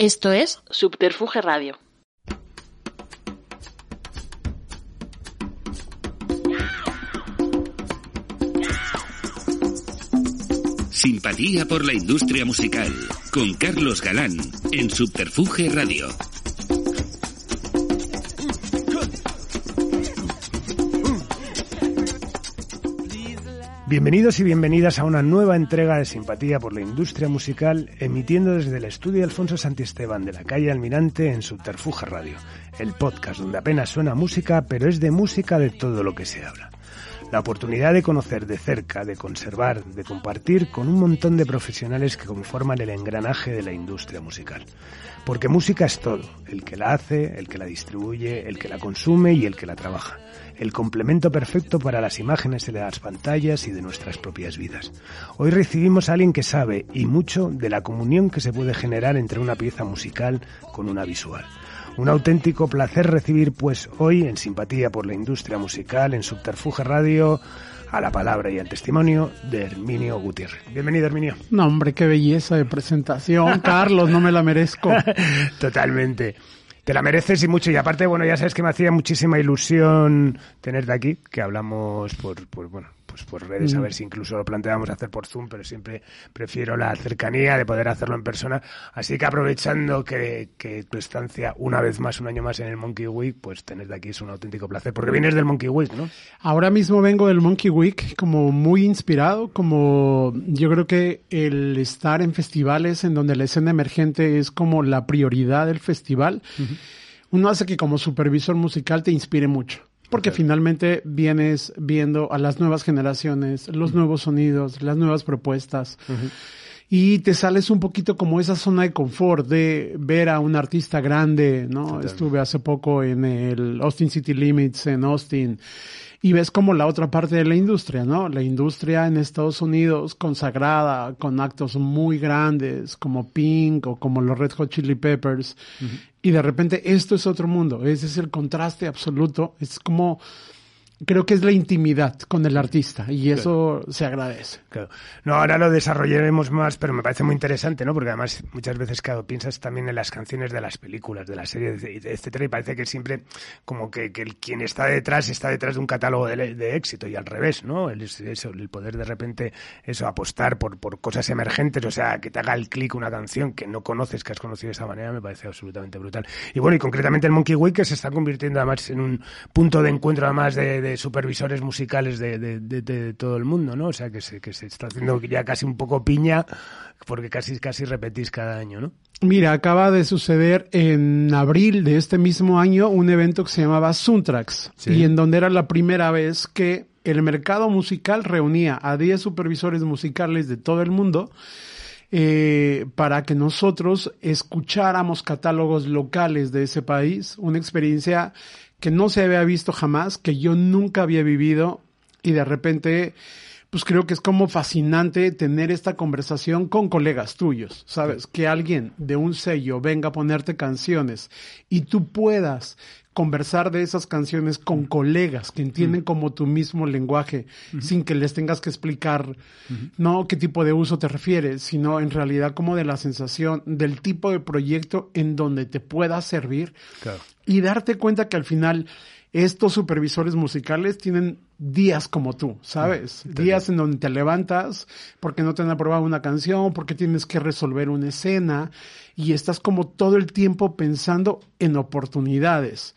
Esto es Subterfuge Radio. Simpatía por la industria musical con Carlos Galán en Subterfuge Radio. Bienvenidos y bienvenidas a una nueva entrega de Simpatía por la Industria Musical, emitiendo desde el estudio Alfonso Santisteban de la calle Almirante en Subterfuge Radio, el podcast donde apenas suena música, pero es de música de todo lo que se habla. La oportunidad de conocer de cerca, de conservar, de compartir con un montón de profesionales que conforman el engranaje de la industria musical. Porque música es todo, el que la hace, el que la distribuye, el que la consume y el que la trabaja el complemento perfecto para las imágenes de las pantallas y de nuestras propias vidas. Hoy recibimos a alguien que sabe y mucho de la comunión que se puede generar entre una pieza musical con una visual. Un auténtico placer recibir pues hoy en simpatía por la industria musical en Subterfuge Radio a la palabra y al testimonio de Herminio Gutiérrez. Bienvenido, Herminio. No, hombre, qué belleza de presentación, Carlos, no me la merezco. Totalmente. Te la mereces y mucho. Y aparte, bueno, ya sabes que me hacía muchísima ilusión tenerte aquí, que hablamos por, por bueno, pues redes, a ver si incluso lo planteamos hacer por Zoom, pero siempre prefiero la cercanía de poder hacerlo en persona. Así que aprovechando que, que tu estancia una vez más, un año más en el Monkey Week, pues tenerte aquí es un auténtico placer, porque vienes del Monkey Week, ¿no? Ahora mismo vengo del Monkey Week como muy inspirado, como yo creo que el estar en festivales en donde la escena emergente es como la prioridad del festival, uno hace que como supervisor musical te inspire mucho. Porque finalmente vienes viendo a las nuevas generaciones, los nuevos sonidos, las nuevas propuestas. Y te sales un poquito como esa zona de confort de ver a un artista grande, ¿no? Estuve hace poco en el Austin City Limits en Austin y ves como la otra parte de la industria, ¿no? La industria en Estados Unidos consagrada con actos muy grandes como Pink o como los Red Hot Chili Peppers y de repente esto es otro mundo, ese es el contraste absoluto, es como creo que es la intimidad con el artista y eso se agradece. Claro. No, ahora lo desarrollaremos más, pero me parece muy interesante, ¿no? Porque además muchas veces, claro, piensas también en las canciones de las películas, de las series, etcétera, y parece que siempre como que, que quien está detrás está detrás de un catálogo de, de éxito y al revés, ¿no? El, eso, el poder de repente, eso, apostar por, por cosas emergentes, o sea, que te haga el clic una canción que no conoces, que has conocido de esa manera, me parece absolutamente brutal. Y bueno, y concretamente el Monkey Week que se está convirtiendo además en un punto de encuentro además de, de supervisores musicales de, de, de, de, todo el mundo, ¿no? O sea, que se, que se está haciendo ya casi un poco piña, porque casi, casi repetís cada año, ¿no? Mira, acaba de suceder en abril de este mismo año un evento que se llamaba sí. y en donde era la primera vez que el mercado musical reunía a 10 supervisores musicales de todo el mundo eh, para que nosotros escucháramos catálogos locales de ese país, una experiencia que no se había visto jamás, que yo nunca había vivido y de repente pues creo que es como fascinante tener esta conversación con colegas tuyos, ¿sabes? Que alguien de un sello venga a ponerte canciones y tú puedas conversar de esas canciones con colegas que entienden como tu mismo lenguaje sin que les tengas que explicar no qué tipo de uso te refieres, sino en realidad como de la sensación del tipo de proyecto en donde te pueda servir Claro. y darte cuenta que al final estos supervisores musicales tienen días como tú, ¿sabes? días en donde te levantas porque no te han aprobado una canción, porque tienes que resolver una escena y estás como todo el tiempo pensando en oportunidades.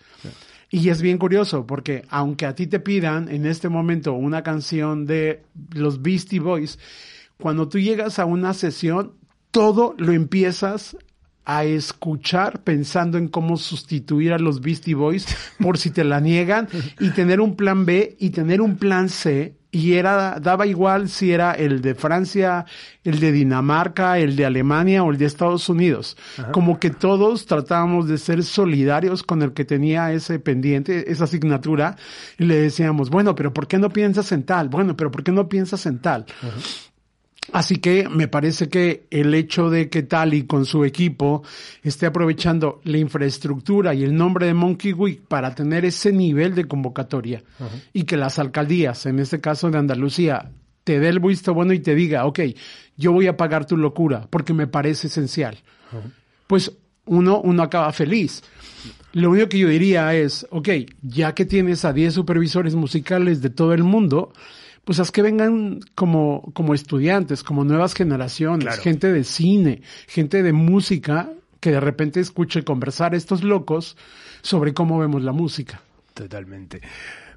Y es bien curioso porque aunque a ti te pidan en este momento una canción de los Beastie Boys, cuando tú llegas a una sesión, todo lo empiezas a escuchar pensando en cómo sustituir a los Beastie Boys por si te la niegan y tener un plan B y tener un plan C y era daba igual si era el de Francia, el de Dinamarca, el de Alemania o el de Estados Unidos. Como que todos tratábamos de ser solidarios con el que tenía ese pendiente, esa asignatura y le decíamos, bueno, pero ¿por qué no piensas en tal? Bueno, pero ¿por qué no piensas en tal? Así que me parece que el hecho de que Tali con su equipo esté aprovechando la infraestructura y el nombre de Monkey Week para tener ese nivel de convocatoria y que las alcaldías, en este caso de Andalucía, te dé el visto bueno y te diga, ok, yo voy a pagar tu locura porque me parece esencial. Pues uno, uno acaba feliz. Lo único que yo diría es, ok, ya que tienes a 10 supervisores musicales de todo el mundo, pues haz que vengan como, como estudiantes, como nuevas generaciones, gente de cine, gente de música, que de repente escuche conversar estos locos sobre cómo vemos la música. Totalmente.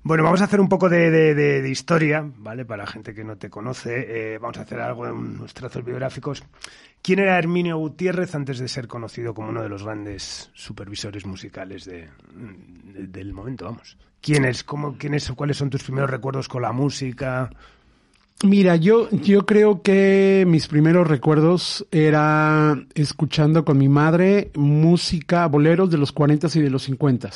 Bueno, vamos a hacer un poco de, de, historia, ¿vale? Para la gente que no te conoce, eh, vamos a hacer algo en unos trazos biográficos. ¿Quién era Herminio Gutiérrez antes de ser conocido como uno de los grandes supervisores musicales de, del momento, vamos? ¿Quién es? ¿Cómo, quién es? ¿Cuáles son tus primeros recuerdos con la música? Mira, yo, yo creo que mis primeros recuerdos era escuchando con mi madre música, boleros de los 40 y de los 50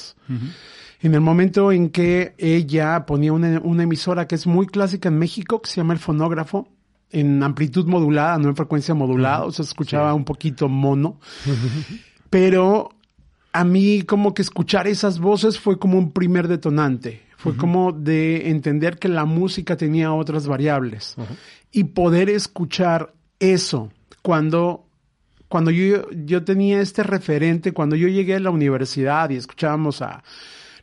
en el momento en que ella ponía una, emisora que es muy clásica en México, que se llama el fonógrafo, en amplitud modulada, no en frecuencia modulada, o sea, se escuchaba un poquito mono, pero a mí como que escuchar esas voces fue como un primer detonante, fue como de entender que la música tenía otras variables y poder escuchar eso cuando cuando yo, yo tenía este referente, cuando yo llegué a la universidad y escuchábamos a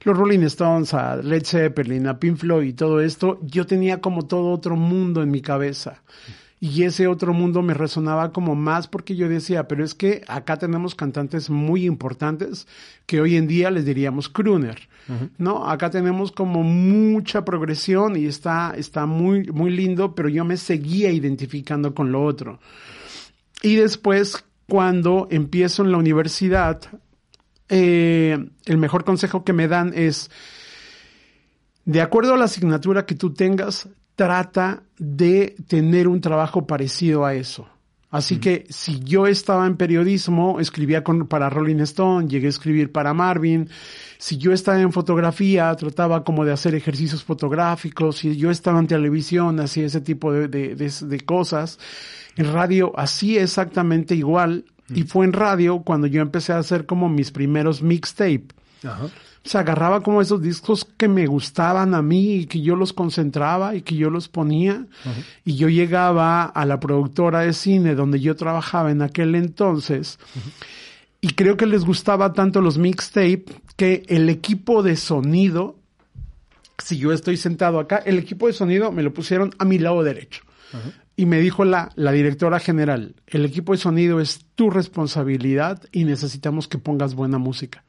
los Rolling Stones, a Led Zeppelin, a Pink Floyd y todo esto, yo tenía como todo otro mundo en mi cabeza. Y ese otro mundo me resonaba como más porque yo decía, pero es que acá tenemos cantantes muy importantes que hoy en día les diríamos crooner, ¿no? Acá tenemos como mucha progresión y está, está muy, muy lindo, pero yo me seguía identificando con lo otro. Y después, cuando empiezo en la universidad, eh, el mejor consejo que me dan es, de acuerdo a la asignatura que tú tengas, trata de tener un trabajo parecido a eso. Así que si yo estaba en periodismo, escribía con, para Rolling Stone, llegué a escribir para Marvin. Si yo estaba en fotografía, trataba como de hacer ejercicios fotográficos. Si yo estaba en televisión, hacía ese tipo de, de, de cosas. En radio, así exactamente igual. Y fue en radio cuando yo empecé a hacer como mis primeros mixtape. Ajá. O sea, agarraba como esos discos que me gustaban a mí y que yo los concentraba y que yo los ponía. Y yo llegaba a la productora de cine donde yo trabajaba en aquel entonces. Y creo que les gustaba tanto los mixtape que el equipo de sonido, si yo estoy sentado acá, el equipo de sonido me lo pusieron a mi lado derecho. Y me dijo la, la directora general, el equipo de sonido es tu responsabilidad y necesitamos que pongas buena música.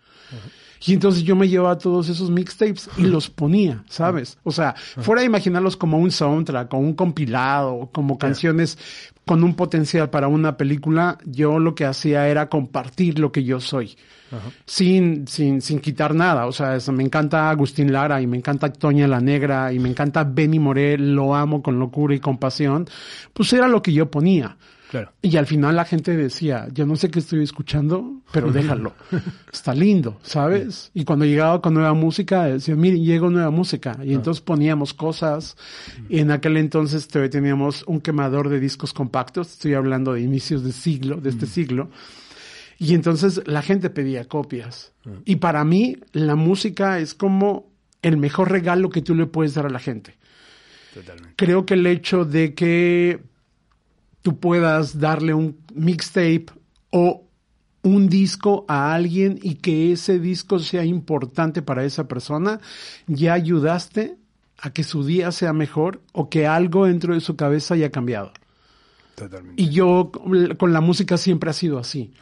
Y entonces yo me llevaba todos esos mixtapes y los ponía, ¿sabes? O sea, fuera de imaginarlos como un soundtrack o un compilado, como canciones con un potencial para una película, yo lo que hacía era compartir lo que yo soy. Sin, sin, sin quitar nada. O sea, me encanta Agustín Lara y me encanta Toña la Negra y me encanta Benny Morel, lo amo con locura y compasión. Pues era lo que yo ponía. Y al final la gente decía, yo no sé qué estoy escuchando, pero déjalo. Está lindo, ¿sabes? Y cuando llegaba con nueva música, decía, miren, llegó nueva música. Y entonces poníamos cosas. Y en aquel entonces todavía teníamos un quemador de discos compactos. Estoy hablando de inicios de siglo, de este siglo. Y entonces la gente pedía copias. Y para mí, la música es como el mejor regalo que tú le puedes dar a la gente. Totalmente. Creo que el hecho de que tú puedas darle un mixtape o un disco a alguien y que ese disco sea importante para esa persona, ya ayudaste a que su día sea mejor o que algo dentro de su cabeza haya cambiado. Totalmente. Y yo con la música siempre ha sido así.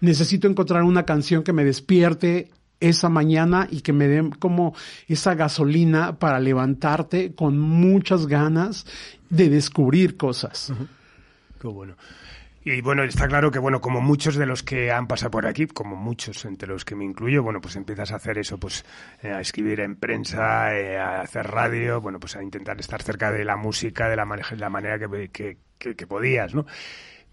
Necesito encontrar una canción que me despierte esa mañana y que me dé como esa gasolina para levantarte con muchas ganas de descubrir cosas. Qué bueno. Y bueno, está claro que, bueno, como muchos de los que han pasado por aquí, como muchos entre los que me incluyo, bueno, pues empiezas a hacer eso, pues eh, a escribir en prensa, eh, a hacer radio, bueno, pues a intentar estar cerca de la música de la, manera que, que, que podías, ¿no?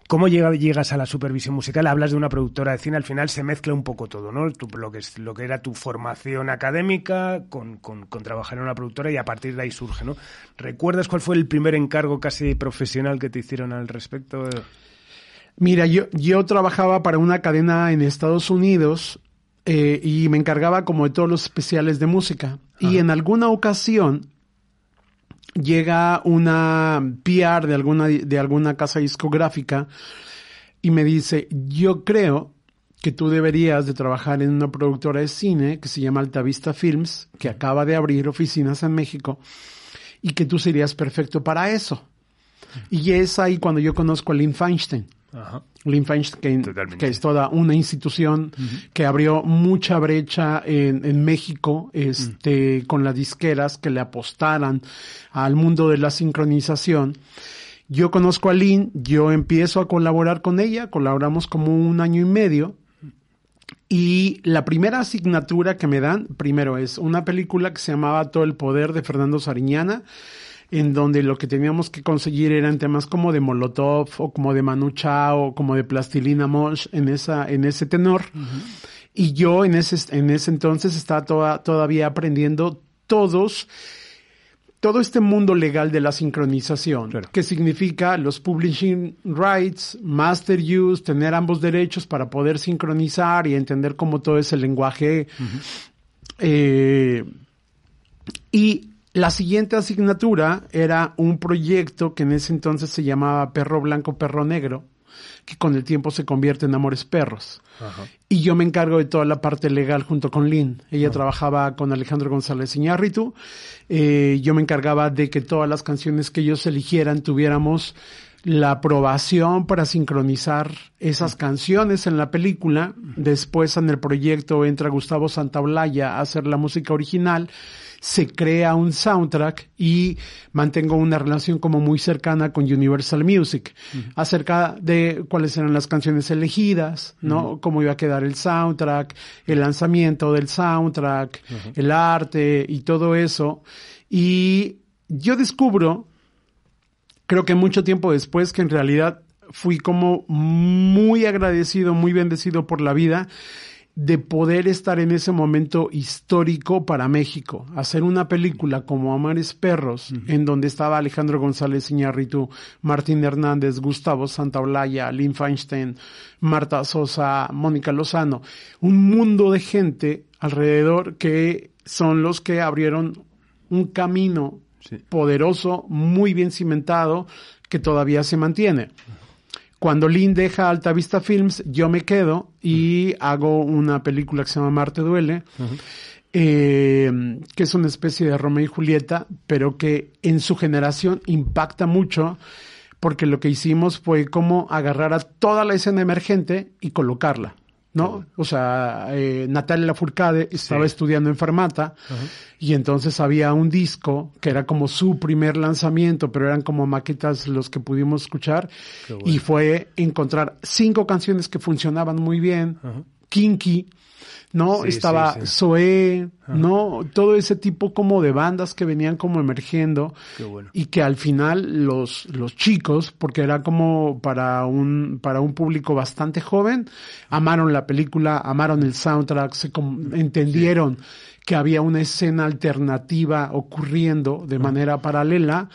¿Cómo llegas a la supervisión musical? Hablas de una productora de cine, al final se mezcla un poco todo, ¿no? lo, que es, lo que era tu formación académica con, con, trabajar en una productora y a partir de ahí surge, ¿no? ¿Recuerdas cuál fue el primer encargo casi profesional que te hicieron al respecto? Mira, yo, yo trabajaba para una cadena en Estados Unidos eh, y me encargaba como de todos los especiales de música. Y en alguna ocasión llega una PR de alguna, de alguna casa discográfica y me dice, yo creo que tú deberías de trabajar en una productora de cine que se llama Altavista Films, que acaba de abrir oficinas en México, y que tú serías perfecto para eso. Y es ahí cuando yo conozco a Lynn Feinstein. Ajá. Feinstein, que, es toda una institución que abrió mucha brecha en, México, este, con las disqueras que le apostaran al mundo de la sincronización. Yo conozco a Lynn, yo empiezo a colaborar con ella, colaboramos como un año y medio. Y la primera asignatura que me dan, primero es una película que se llamaba Todo el Poder de Fernando Sariñana, en donde lo que teníamos que conseguir eran temas como de Molotov o como de Manu Chao o como de Plastilina Mosh en esa en ese tenor. Y yo en ese en ese entonces estaba toda, todavía aprendiendo todos todo este mundo legal de la sincronización, que significa los publishing rights, master use, tener ambos derechos para poder sincronizar y entender cómo todo ese lenguaje. Eh, y la siguiente asignatura era un proyecto que en ese entonces se llamaba Perro Blanco, Perro Negro, que con el tiempo se convierte en Amores Perros. Y yo me encargo de toda la parte legal junto con Lynn. Ella trabajaba con Alejandro González Iñárritu. Eh, yo me encargaba de que todas las canciones que ellos eligieran tuviéramos la aprobación para sincronizar esas canciones en la película. Después en el proyecto entra Gustavo Santaolalla a hacer la música original se crea un soundtrack y mantengo una relación como muy cercana con Universal Music acerca de cuáles eran las canciones elegidas, ¿no? Cómo iba a quedar el soundtrack, el lanzamiento del soundtrack, el arte y todo eso. Y yo descubro, creo que mucho tiempo después, que en realidad fui como muy agradecido, muy bendecido por la vida de poder estar en ese momento histórico para México, hacer una película como Amares Perros, en donde estaba Alejandro González Iñárritu, Martín Hernández, Gustavo Santaolalla, Lynn Feinstein, Marta Sosa, Mónica Lozano, un mundo de gente alrededor que son los que abrieron un camino poderoso, muy bien cimentado, que todavía se mantiene. Cuando Lynn deja Altavista Films, yo me quedo y hago una película que se llama Marte Duele, eh, que es una especie de Romeo y Julieta, pero que en su generación impacta mucho porque lo que hicimos fue como agarrar a toda la escena emergente y colocarla. ¿No? O sea, eh, Natalia Lafourcade estaba estudiando en Fermata y entonces había un disco que era como su primer lanzamiento, pero eran como maquetas los que pudimos escuchar y fue encontrar cinco canciones que funcionaban muy bien, Kinky, ¿no? Estaba Zoé, ¿no? Todo ese tipo como de bandas que venían como emergiendo y que al final los, los chicos, porque era como para un, para un público bastante joven, amaron la película, amaron el soundtrack, se entendieron que había una escena alternativa ocurriendo de manera paralela.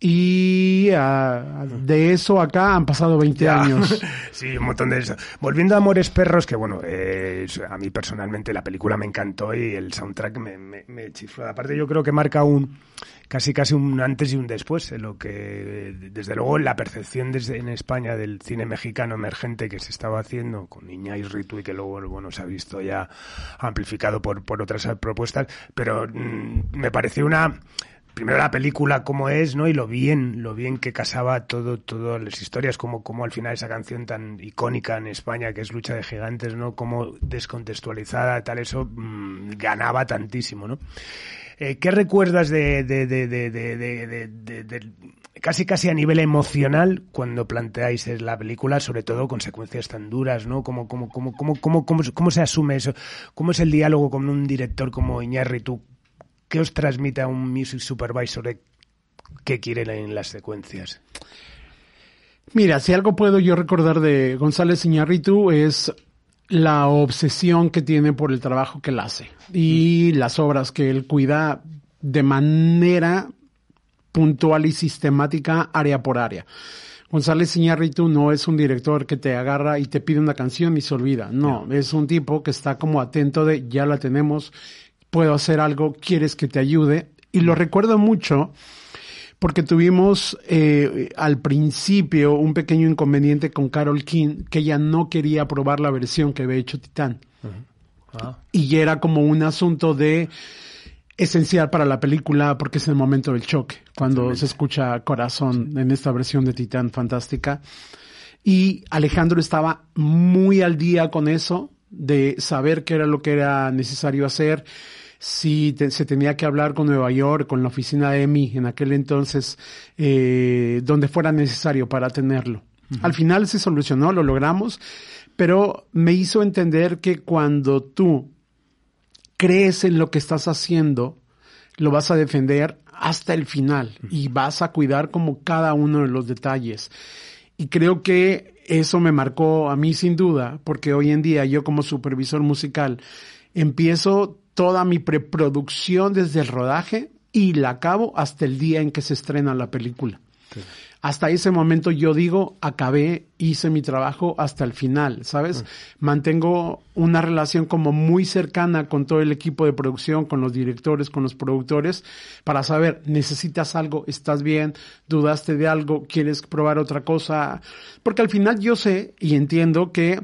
Y ah, de eso acá han pasado 20 años. sí, un montón de eso. Volviendo a Amores Perros, que bueno, eh, a mí personalmente la película me encantó y el soundtrack me, me, chifló. Aparte yo creo que marca un casi casi un antes y un después en lo que desde luego la percepción desde en España del cine mexicano emergente que se estaba haciendo con Niña y Ritu y que luego bueno se ha visto ya amplificado por, por otras propuestas pero mm, me pareció una primero la película como es, ¿no? Y lo bien, lo bien que casaba todo, todas las historias, como, como al final esa canción tan icónica en España que es Lucha de Gigantes, ¿no? Como descontextualizada, tal, eso mm, ganaba tantísimo, ¿no? Eh, ¿Qué recuerdas de, de, de, de, casi casi a nivel emocional cuando planteáis la película, sobre todo con secuencias tan duras, ¿no? ¿Cómo, cómo, cómo, cómo, cómo, cómo, cómo se asume eso? ¿Cómo es el diálogo con un director como Iñárritu? ¿Qué os transmite a un music supervisor de qué quiere en las secuencias? Mira, si algo puedo yo recordar de González Iñárritu es la obsesión que tiene por el trabajo que él hace y las obras que él cuida de manera puntual y sistemática, área por área. González Iñárritu no es un director que te agarra y te pide una canción y se olvida. No, es un tipo que está como atento de ya la tenemos, puedo hacer algo, quieres que te ayude. Y lo recuerdo mucho porque tuvimos eh, al principio un pequeño inconveniente con Carol King, que ella no quería probar la versión que había hecho Titán. Ah, Y era como un asunto de esencial para la película porque es el momento del choque, cuando se escucha Corazón en esta versión de Titán fantástica. Y Alejandro estaba muy al día con eso, de saber qué era lo que era necesario hacer, si te- se tenía que hablar con Nueva York, con la oficina de EMI en aquel entonces, eh, donde fuera necesario para tenerlo. Al final se solucionó, lo logramos, pero me hizo entender que cuando tú crees en lo que estás haciendo, lo vas a defender hasta el final y vas a cuidar como cada uno de los detalles. Y creo que eso me marcó a mí sin duda, porque hoy en día yo como supervisor musical empiezo toda mi preproducción desde el rodaje y la acabo hasta el día en que se estrena la película. Hasta ese momento yo digo, acabé, hice mi trabajo hasta el final, ¿sabes? Mantengo una relación como muy cercana con todo el equipo de producción, con los directores, con los productores, para saber, necesitas algo, estás bien, dudaste de algo, quieres probar otra cosa, porque al final yo sé y entiendo que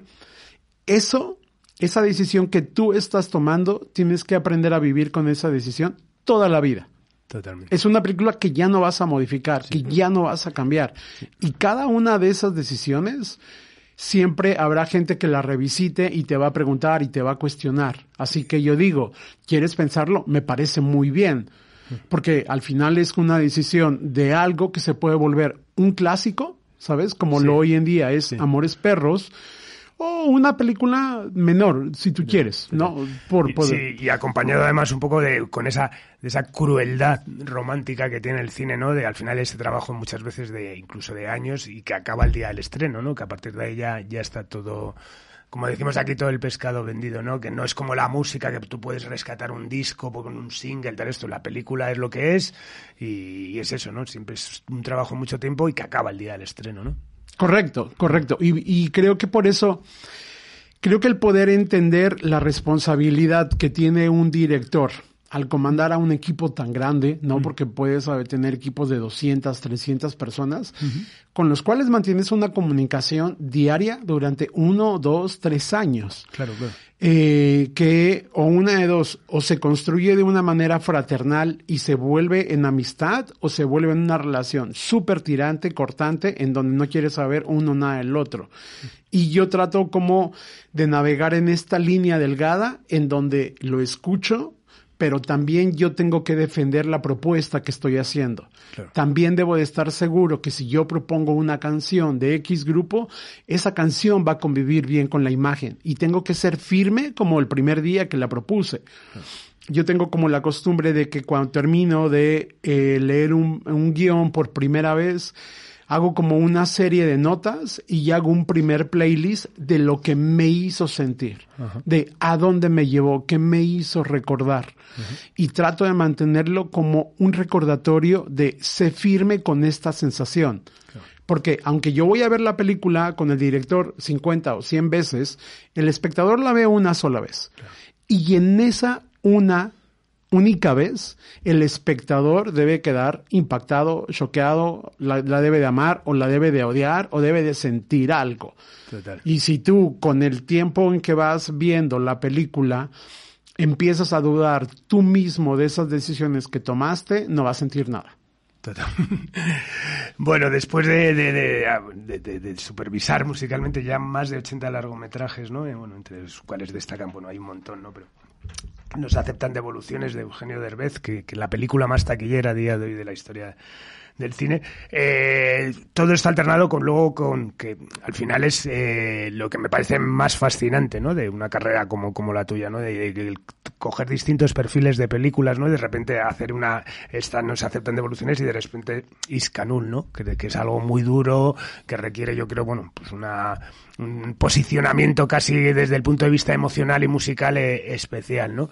eso, esa decisión que tú estás tomando, tienes que aprender a vivir con esa decisión toda la vida. totalmente. Es una película que ya no vas a modificar, que ya no vas a cambiar. Y cada una de esas decisiones, siempre habrá gente que la revisite y te va a preguntar y te va a cuestionar. Así que yo digo, ¿quieres pensarlo? Me parece muy bien. Porque al final es una decisión de algo que se puede volver un clásico, ¿sabes? Como Sí. lo hoy en día es Amores Perros. O una película menor, si tú quieres, ¿no? Por poder. Sí, y acompañado además un poco de con esa de esa crueldad romántica que tiene el cine, ¿no? De al final ese trabajo muchas veces de incluso de años y que acaba el día del estreno, ¿no? Que a partir de ahí ya, ya está todo como decimos aquí todo el pescado vendido, ¿no? Que no es como la música que tú puedes rescatar un disco con un single, tal esto, la película es lo que es y, y es eso, ¿no? Siempre es un trabajo mucho tiempo y que acaba el día del estreno, ¿no? Correcto, correcto. Y, y creo que por eso, creo que el poder entender la responsabilidad que tiene un director al comandar a un equipo tan grande, ¿no? Porque puedes tener equipos de 200, 300 personas, con los cuales mantienes una comunicación diaria durante uno, dos, tres años. Claro, claro. Eh, que o una de dos, o se construye de una manera fraternal y se vuelve en amistad, o se vuelve en una relación súper tirante, cortante, en donde no quiere saber uno nada del otro. Y yo trato como de navegar en esta línea delgada, en donde lo escucho, pero también yo tengo que defender la propuesta que estoy haciendo. Claro. También debo de estar seguro que si yo propongo una canción de X grupo, esa canción va a convivir bien con la imagen y tengo que ser firme como el primer día que la propuse. Yo tengo como la costumbre de que cuando termino de eh, leer un, un guion por primera vez, hago como una serie de notas y hago un primer playlist de lo que me hizo sentir, de a dónde me llevó, qué me hizo recordar. Y trato de mantenerlo como un recordatorio de sé firme con esta sensación. Porque aunque yo voy a ver la película con el director 50 o 100 veces, el espectador la ve una sola vez. Y en esa una única vez, el espectador debe quedar impactado, choqueado, la, la debe de amar o la debe de odiar o debe de sentir algo. Total. Y si tú con el tiempo en que vas viendo la película empiezas a dudar tú mismo de esas decisiones que tomaste, no vas a sentir nada. Total. Bueno, después de, de, de, de- de- de supervisar musicalmente ya más de 80 largometrajes, ¿no? Eh, bueno, entre los cuales destacan, bueno, hay un montón, ¿no? Pero no se aceptan devoluciones de Eugenio Derbez, que, que la película más taquillera a día de hoy de la historia del cine. Eh, todo está alternado con luego con que al final es eh, lo que me parece más fascinante, ¿no? De una carrera como, como la tuya, ¿no? De, coger distintos perfiles de películas, ¿no? Y de repente hacer una, esta no se aceptan devoluciones y de repente Iscanul, ¿no? Que, que es algo muy duro, que requiere, yo creo, bueno, pues una, un posicionamiento casi desde el punto de vista emocional y musical eh, especial, ¿no?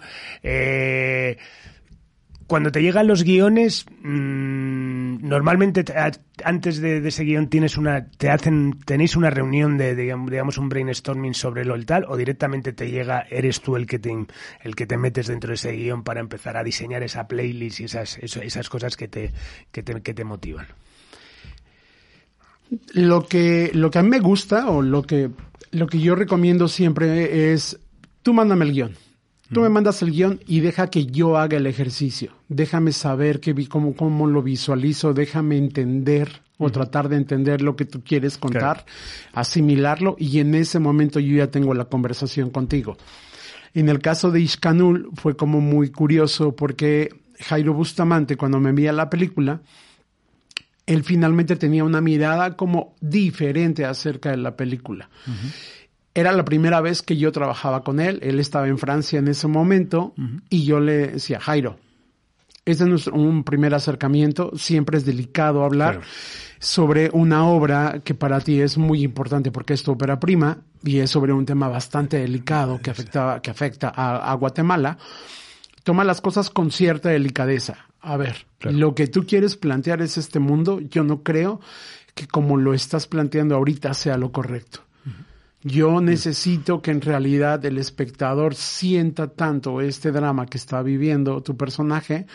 Cuando te llegan los guiones, mmm, normalmente antes de, ese guion tienes una, te hacen, tenéis una reunión de, digamos, un brainstorming sobre lo tal, o directamente te llega, eres tú el que te, el que te metes dentro de ese guion para empezar a diseñar esa playlist y esas, esas cosas que te, que te, que te motivan. Lo que, lo que a mí me gusta o lo que, lo que yo recomiendo siempre es, tú mándame el guion Tú me mandas el guion y deja que yo haga el ejercicio. Déjame saber que vi cómo, cómo lo visualizo, déjame entender o tratar de entender lo que tú quieres contar, asimilarlo y en ese momento yo ya tengo la conversación contigo. En el caso de Ishkanul fue como muy curioso porque Jairo Bustamante cuando me envía la película, él finalmente tenía una mirada como diferente acerca de la película. Era la primera vez que yo trabajaba con él. Él estaba en Francia en ese momento y yo le decía, Jairo, este es nuestro, un primer acercamiento. Siempre es delicado hablar sobre una obra que para ti es muy importante porque es tu ópera prima y es sobre un tema bastante delicado que afecta, que afecta a, Guatemala. Toma las cosas con cierta delicadeza. A ver, lo que tú quieres plantear es este mundo. Yo no creo que como lo estás planteando ahorita sea lo correcto. Yo necesito que en realidad el espectador sienta tanto este drama que está viviendo tu personaje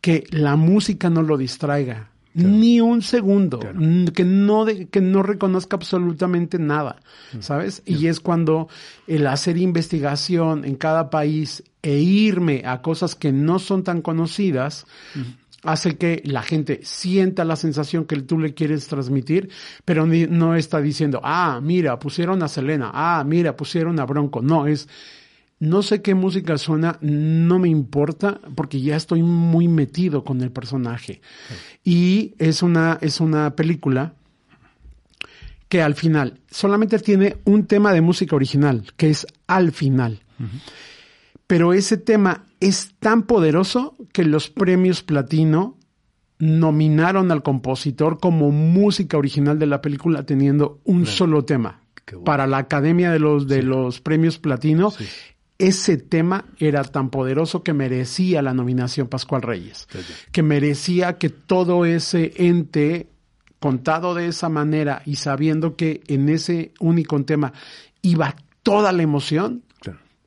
que la música no lo distraiga. Ni un segundo, que no que no reconozca absolutamente nada, mm. ¿sabes? Y es cuando el hacer investigación en cada país e irme a cosas que no son tan conocidas, hace que la gente sienta la sensación que tú le quieres transmitir, pero no está diciendo, ah, mira, pusieron a Selena, ah, mira, pusieron a Bronco. No, es, no sé qué música suena, no me importa, porque ya estoy muy metido con el personaje. Y es una, es una película que al final solamente tiene un tema de música original, que es al final. Pero ese tema es tan poderoso que los premios platino nominaron al compositor como música original de la película teniendo un solo tema. Para la Academia de los, de los Premios Platino, ese tema era tan poderoso que merecía la nominación Pascual Reyes, que merecía que todo ese ente contado de esa manera y sabiendo que en ese único tema iba toda la emoción,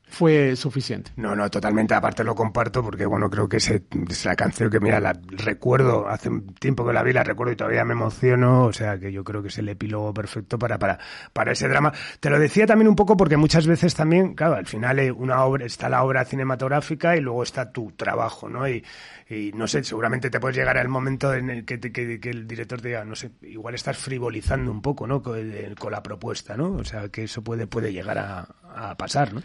fue suficiente. No, no, totalmente. Aparte lo comparto porque, bueno, creo que ese, esa canción que, mira, la recuerdo, hace un tiempo que la vi, la recuerdo y todavía me emociono. O sea, que yo creo que es el epílogo perfecto para, para, para ese drama. Te lo decía también un poco porque muchas veces también, claro, al final eh, una obra, está la obra cinematográfica y luego está tu trabajo, ¿no? Y, y no sé, seguramente te puedes llegar al momento en el que, que, el director te diga, no sé, igual estás frivolizando un poco, ¿no? Con, con, la propuesta, ¿no? O sea, que eso puede, puede llegar a pasar, ¿no?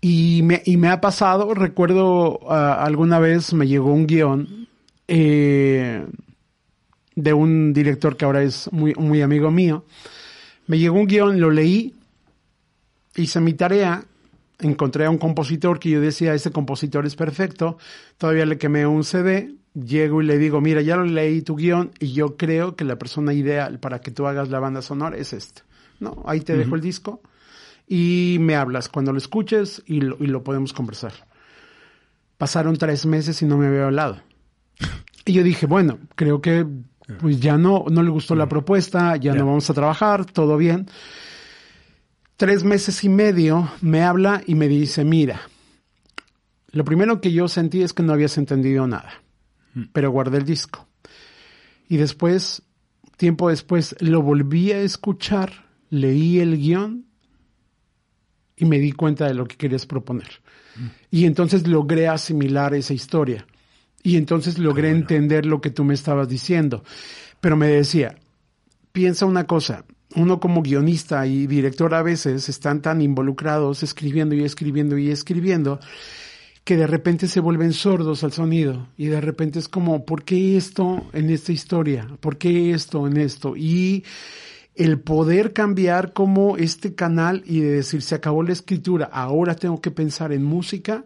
Y me, y me ha pasado, recuerdo ah, alguna vez me llegó un guion eh, de un director que ahora es muy, muy amigo mío. Me llegó un guion, lo leí, hice mi tarea, encontré a un compositor que yo decía, ese compositor es perfecto, todavía le quemé un CD, llego y le digo, mira, ya lo leí tu guion y yo creo que la persona ideal para que tú hagas la banda sonora es esta. No, ahí te dejo el disco y me hablas cuando lo escuches y lo, y lo podemos conversar. Pasaron tres meses y no me había hablado. Y yo dije, bueno, creo que pues ya no, no le gustó la propuesta, ya no vamos a trabajar, todo bien. Tres meses y medio me habla y me dice, mira, lo primero que yo sentí es que no habías entendido nada, mm. pero guardé el disco. Y después, tiempo después, lo volví a escuchar, leí el guion y me di cuenta de lo que querías proponer. Y entonces logré asimilar esa historia. Y entonces logré entender lo que tú me estabas diciendo. Pero me decía, piensa una cosa, uno como guionista y director a veces están tan involucrados escribiendo y escribiendo y escribiendo que de repente se vuelven sordos al sonido y de repente es como, ¿por qué esto en esta historia? ¿Por qué esto en esto? Y el poder cambiar como este canal y de decir, se acabó la escritura, ahora tengo que pensar en música,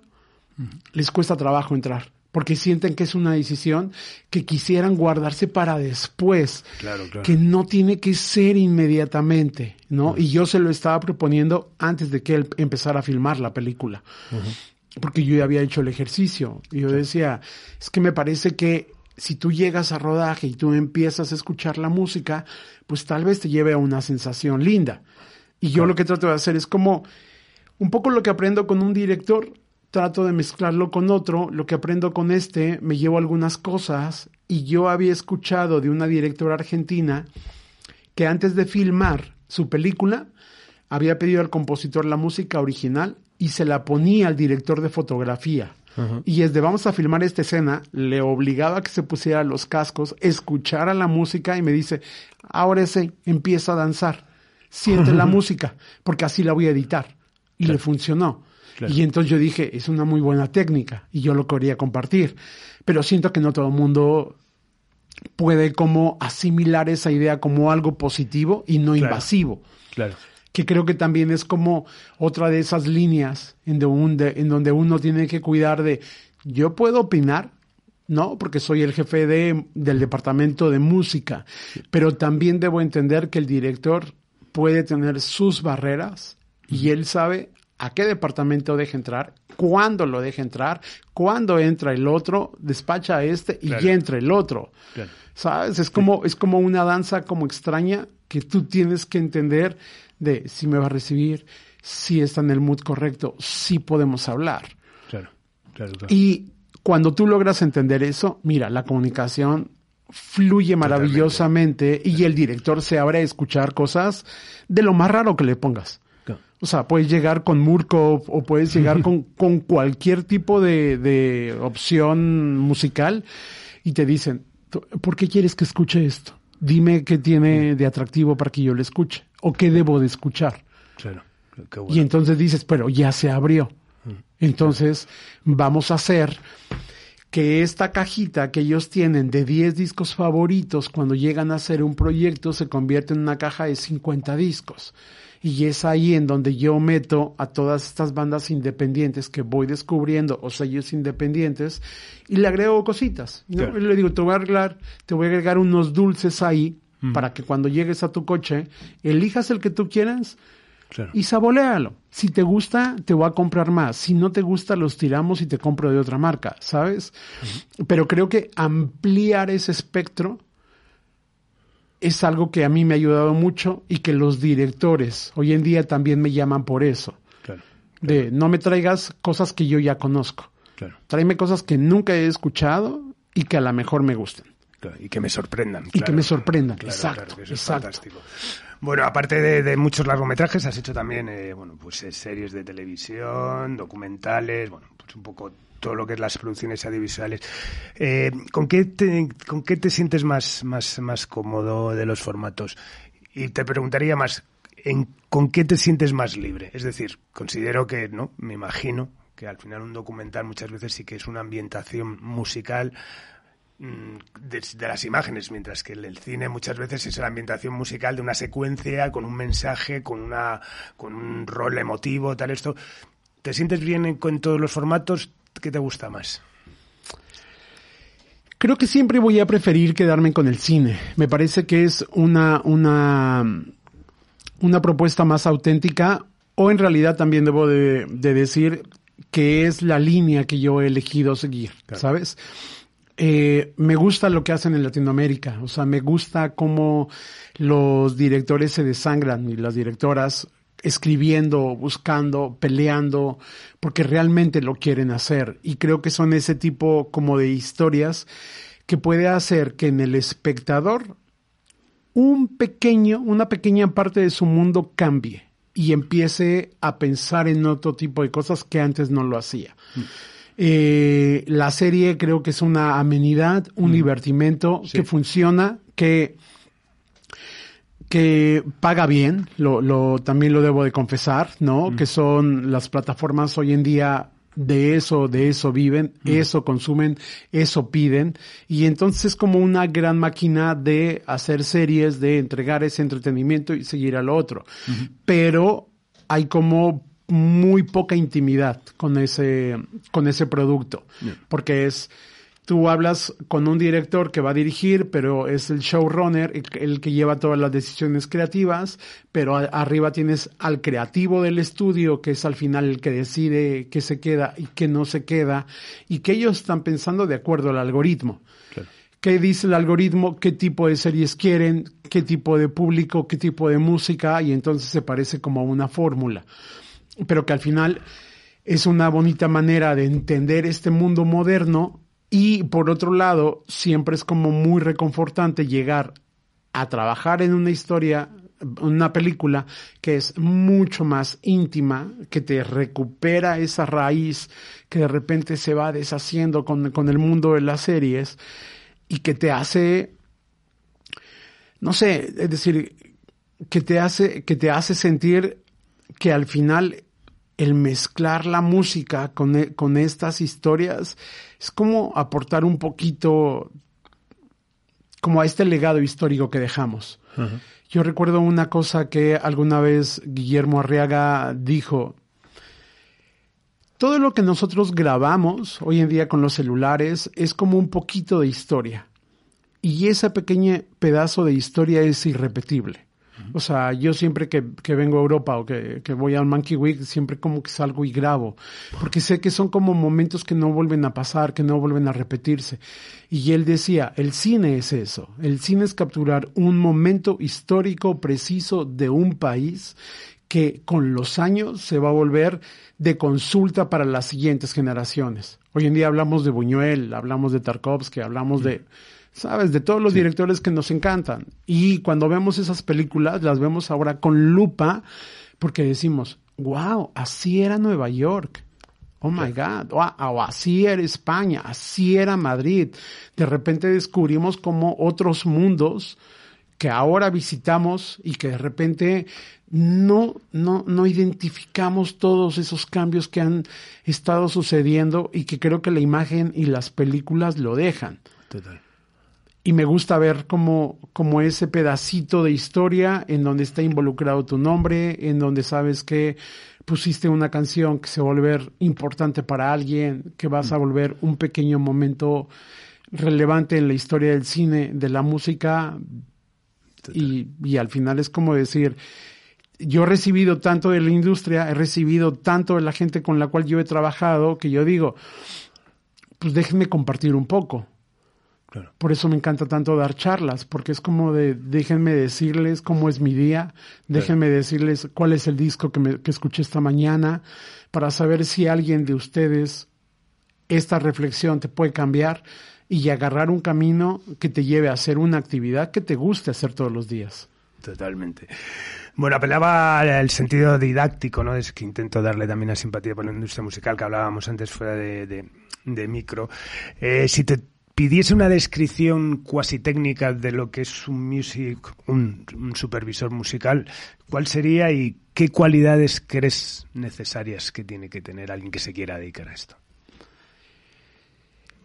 les cuesta trabajo entrar porque sienten que es una decisión que quisieran guardarse para después, Claro, claro. que no tiene que ser inmediatamente, ¿no? Y yo se lo estaba proponiendo antes de que él empezara a filmar la película, porque yo ya había hecho el ejercicio. Y yo decía, es que me parece que si tú llegas a rodaje y tú empiezas a escuchar la música, pues tal vez te lleve a una sensación linda. Y yo lo que trato de hacer es como un poco lo que aprendo con un director, trato de mezclarlo con otro, lo que aprendo con este, me llevo algunas cosas y yo había escuchado de una directora argentina que antes de filmar su película había pedido al compositor la música original y se la ponía al director de fotografía. Y es de vamos a filmar esta escena, le obligaba a que se pusiera los cascos, escuchara la música y me dice, ahora ese empieza a danzar, siente la música, porque así la voy a editar. Y le funcionó. Claro. Y entonces yo dije, es una muy buena técnica y yo lo quería compartir. Pero siento que no todo el mundo puede como asimilar esa idea como algo positivo y no Claro. invasivo. Claro. Que creo que también es como otra de esas líneas en, de un- de- en donde uno tiene que cuidar de, yo puedo opinar, ¿no? Porque soy el jefe de, del departamento de música, pero también debo entender que el director puede tener sus barreras y él sabe a qué departamento deja entrar, cuándo lo deja entrar, cuándo entra el otro, despacha a este y Claro. ya entra el otro. Claro. ¿Sabes? Es como, es como una danza como extraña que tú tienes que entender de si me va a recibir, si está en el mood correcto, si podemos hablar. Claro. Claro. claro. Y cuando tú logras entender eso, mira, la comunicación fluye maravillosamente y el director se abre a escuchar cosas de lo más raro que le pongas. O sea, puedes llegar con Murkov o puedes llegar con, con cualquier tipo de, de opción musical y te dicen, "¿Tú- ¿por qué quieres que escuche esto? Dime qué tiene de atractivo para que yo lo escuche o qué debo de escuchar. Claro. Qué Y bueno. entonces dices, pero ya se abrió. Entonces vamos a hacer que esta cajita que ellos tienen de 10 discos favoritos cuando llegan a hacer un proyecto se convierte en una caja de 50 discos. Y es ahí en donde yo meto a todas estas bandas independientes que voy descubriendo o sellos independientes y le agrego cositas. ¿no? Claro. Y le digo, te voy a agregar, te voy a agregar unos dulces ahí para que cuando llegues a tu coche elijas el que tú quieras Claro. y saborealo. Si te gusta, te voy a comprar más. Si no te gusta, los tiramos y te compro de otra marca, ¿sabes? Pero creo que ampliar ese espectro es algo que a mí me ha ayudado mucho y que los directores hoy en día también me llaman por eso. Claro. De no me traigas cosas que yo ya conozco. Claro. Tráeme cosas que nunca he escuchado y que a lo mejor me gusten. Y que me sorprendan. Y que me sorprendan, Claro, exacto, que eso es exacto. fantástico. Bueno, aparte de, de muchos largometrajes, has hecho también, eh, bueno, pues eh, series de televisión, documentales, bueno, pues un poco todo lo que es las producciones audiovisuales. Eh, ¿con, qué te, ¿Con qué te sientes más, más, más cómodo de los formatos? Y te preguntaría más, ¿en, ¿con qué te sientes más libre? Es decir, considero que, ¿no? Me imagino que al final un documental muchas veces sí que es una ambientación musical mm, de, las imágenes, mientras que el, cine muchas veces es la ambientación musical de una secuencia con un mensaje, con una con un rol emotivo, tal esto. ¿Te sientes bien en- con todos los formatos? ¿Qué te gusta más? Creo que siempre voy a preferir quedarme con el cine. Me parece que es una, una, una propuesta más auténtica, o en realidad también debo de, de decir que es la línea que yo he elegido seguir, ¿sabes? Eh, me gusta lo que hacen en Latinoamérica, o sea, me gusta cómo los directores se desangran y las directoras escribiendo, buscando, peleando, porque realmente lo quieren hacer. Y creo que son ese tipo como de historias que puede hacer que en el espectador un pequeño, una pequeña parte de su mundo cambie y empiece a pensar en otro tipo de cosas que antes no lo hacía. Eh, la serie creo que es una amenidad, un divertimento que funciona, que que paga bien, lo, lo, también lo debo de confesar, ¿no? Que son las plataformas hoy en día de eso, de eso viven, eso consumen, eso piden, y entonces es como una gran máquina de hacer series, de entregar ese entretenimiento y seguir al otro. Pero hay como muy poca intimidad con ese, con ese producto, porque es, tú hablas con un director que va a dirigir, pero es el showrunner, el, que lleva todas las decisiones creativas, pero arriba tienes al creativo del estudio, que es al final el que decide qué se queda y qué no se queda, y que ellos están pensando de acuerdo al algoritmo. ¿Qué dice el algoritmo? ¿Qué tipo de series quieren? ¿Qué tipo de público? ¿Qué tipo de música? Y entonces se parece como a una fórmula. Pero que al final es una bonita manera de entender este mundo moderno y por otro lado, siempre es como muy reconfortante llegar a trabajar en una historia, una película que es mucho más íntima, que te recupera esa raíz que de repente se va deshaciendo con, con el mundo de las series y que te hace, no sé, es decir, que te hace, que te hace sentir que al final el mezclar la música con, e, con estas historias es como aportar un poquito como a este legado histórico que dejamos. Yo recuerdo una cosa que alguna vez Guillermo Arriaga dijo. Todo lo que nosotros grabamos hoy en día con los celulares es como un poquito de historia. Y ese pequeño pedazo de historia es irrepetible. O sea, yo siempre que, que vengo a Europa o que, que, voy al Monkey Week, siempre como que salgo y grabo, porque sé que son como momentos que no vuelven a pasar, que no vuelven a repetirse. Y él decía, el cine es eso, el cine es capturar un momento histórico preciso de un país que con los años se va a volver de consulta para las siguientes generaciones. Hoy en día hablamos de Buñuel, hablamos de Tarkovsky, hablamos de ¿sabes? De todos los directores que nos encantan. Y cuando vemos esas películas, las vemos ahora con lupa, porque decimos, wow, así era Nueva York. Oh my God, o, así era España, así era Madrid. De repente descubrimos como otros mundos que ahora visitamos y que de repente no, no, no identificamos todos esos cambios que han estado sucediendo y que creo que la imagen y las películas lo dejan. Total y me gusta ver como, como ese pedacito de historia en donde está involucrado tu nombre, en donde sabes que pusiste una canción que se va a volver importante para alguien, que vas a mm. volver un pequeño momento relevante en la historia del cine, de la música, y, y al final es como decir, yo he recibido tanto de la industria, he recibido tanto de la gente con la cual yo he trabajado, que yo digo, pues déjenme compartir un poco. Por eso me encanta tanto dar charlas, porque es como de, déjenme decirles cómo es mi día, déjenme decirles cuál es el disco que, me, que escuché esta mañana, para saber si alguien de ustedes esta reflexión te puede cambiar y agarrar un camino que te lleve a hacer una actividad que te guste hacer todos los días. Totalmente. Bueno, apelaba al sentido didáctico, ¿no? Es que intento darle también a simpatía por la industria musical que hablábamos antes fuera de, de, micro. Eh, si te pidiese una descripción cuasi técnica de lo que es un music, un, supervisor musical, ¿cuál sería y qué cualidades crees necesarias que tiene que tener alguien que se quiera dedicar a esto?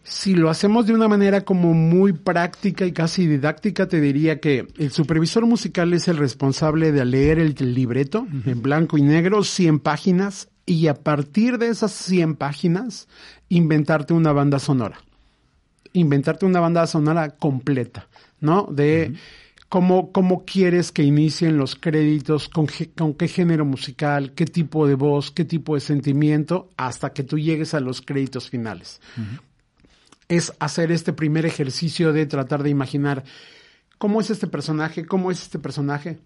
Si lo hacemos de una manera como muy práctica y casi didáctica, te diría que el supervisor musical es el responsable de leer el libreto en blanco y negro, 100 páginas, y a partir de esas 100 páginas, inventarte una banda sonora inventarte una banda sonora completa, ¿no? De cómo, cómo quieres que inicien los créditos, con, con, qué género musical, qué tipo de voz, qué tipo de sentimiento, hasta que tú llegues a los créditos finales. Es hacer este primer ejercicio de tratar de imaginar cómo es este personaje, cómo es este personaje,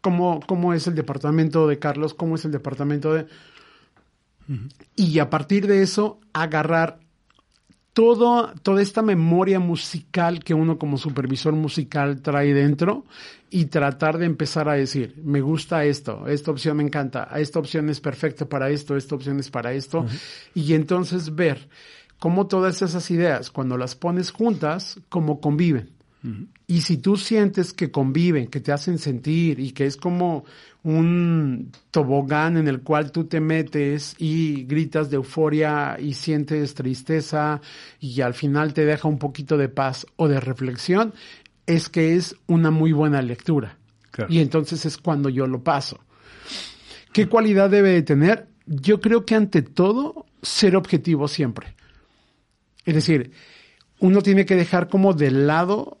cómo, cómo es el departamento de Carlos, cómo es el departamento de... Y a partir de eso, agarrar todo, toda esta memoria musical que uno como supervisor musical trae dentro y tratar de empezar a decir, me gusta esto, esta opción me encanta, esta opción es perfecta para esto, esta opción es para esto, y entonces ver cómo todas esas ideas, cuando las pones juntas, cómo conviven. Y si tú sientes que conviven, que te hacen sentir y que es como un tobogán en el cual tú te metes y gritas de euforia y sientes tristeza y al final te deja un poquito de paz o de reflexión, es que es una muy buena lectura. Y entonces es cuando yo lo paso. ¿Qué cualidad debe de tener? Yo creo que ante todo, ser objetivo siempre. Es decir, uno tiene que dejar como de lado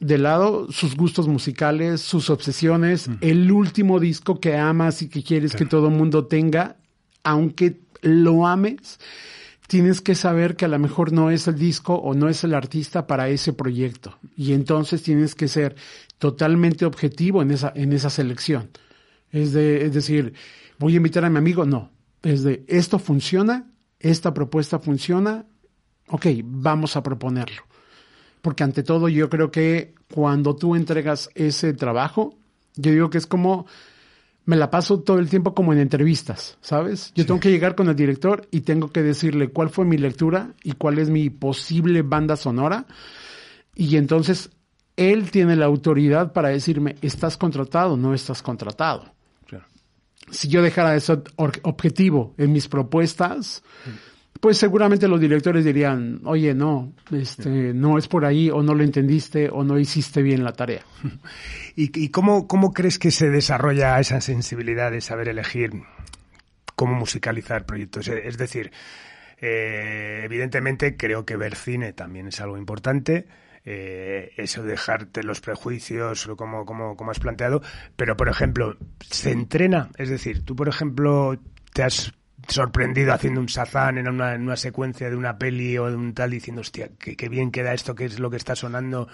de lado sus gustos musicales, sus obsesiones, el último disco que amas y que quieres que todo el mundo tenga, aunque lo ames, tienes que saber que a lo mejor no es el disco o no es el artista para ese proyecto. Y entonces tienes que ser totalmente objetivo en esa, en esa selección. Es, de, es decir, voy a invitar a mi amigo, no. Es de, esto funciona, esta propuesta funciona, ok, vamos a proponerlo. Porque ante todo yo creo que cuando tú entregas ese trabajo, yo digo que es como, me la paso todo el tiempo como en entrevistas, ¿sabes? Yo tengo que llegar con el director y tengo que decirle cuál fue mi lectura y cuál es mi posible banda sonora. Y entonces él tiene la autoridad para decirme, estás contratado, no estás contratado. Si yo dejara eso objetivo en mis propuestas, pues seguramente los directores dirían, oye, no, este, no es por ahí, o no lo entendiste, o no hiciste bien la tarea. ¿Y, cómo, cómo crees que se desarrolla esa sensibilidad de saber elegir cómo musicalizar proyectos? Es decir, eh, evidentemente creo que ver cine también es algo importante. Eh, eso dejarte los prejuicios como, como, como has planteado, pero por ejemplo, se entrena, es decir, tú por ejemplo te has sorprendido haciendo un sazán en una, una secuencia de una peli o de un tal diciendo, hostia, qué, bien queda esto, qué es lo que está sonando,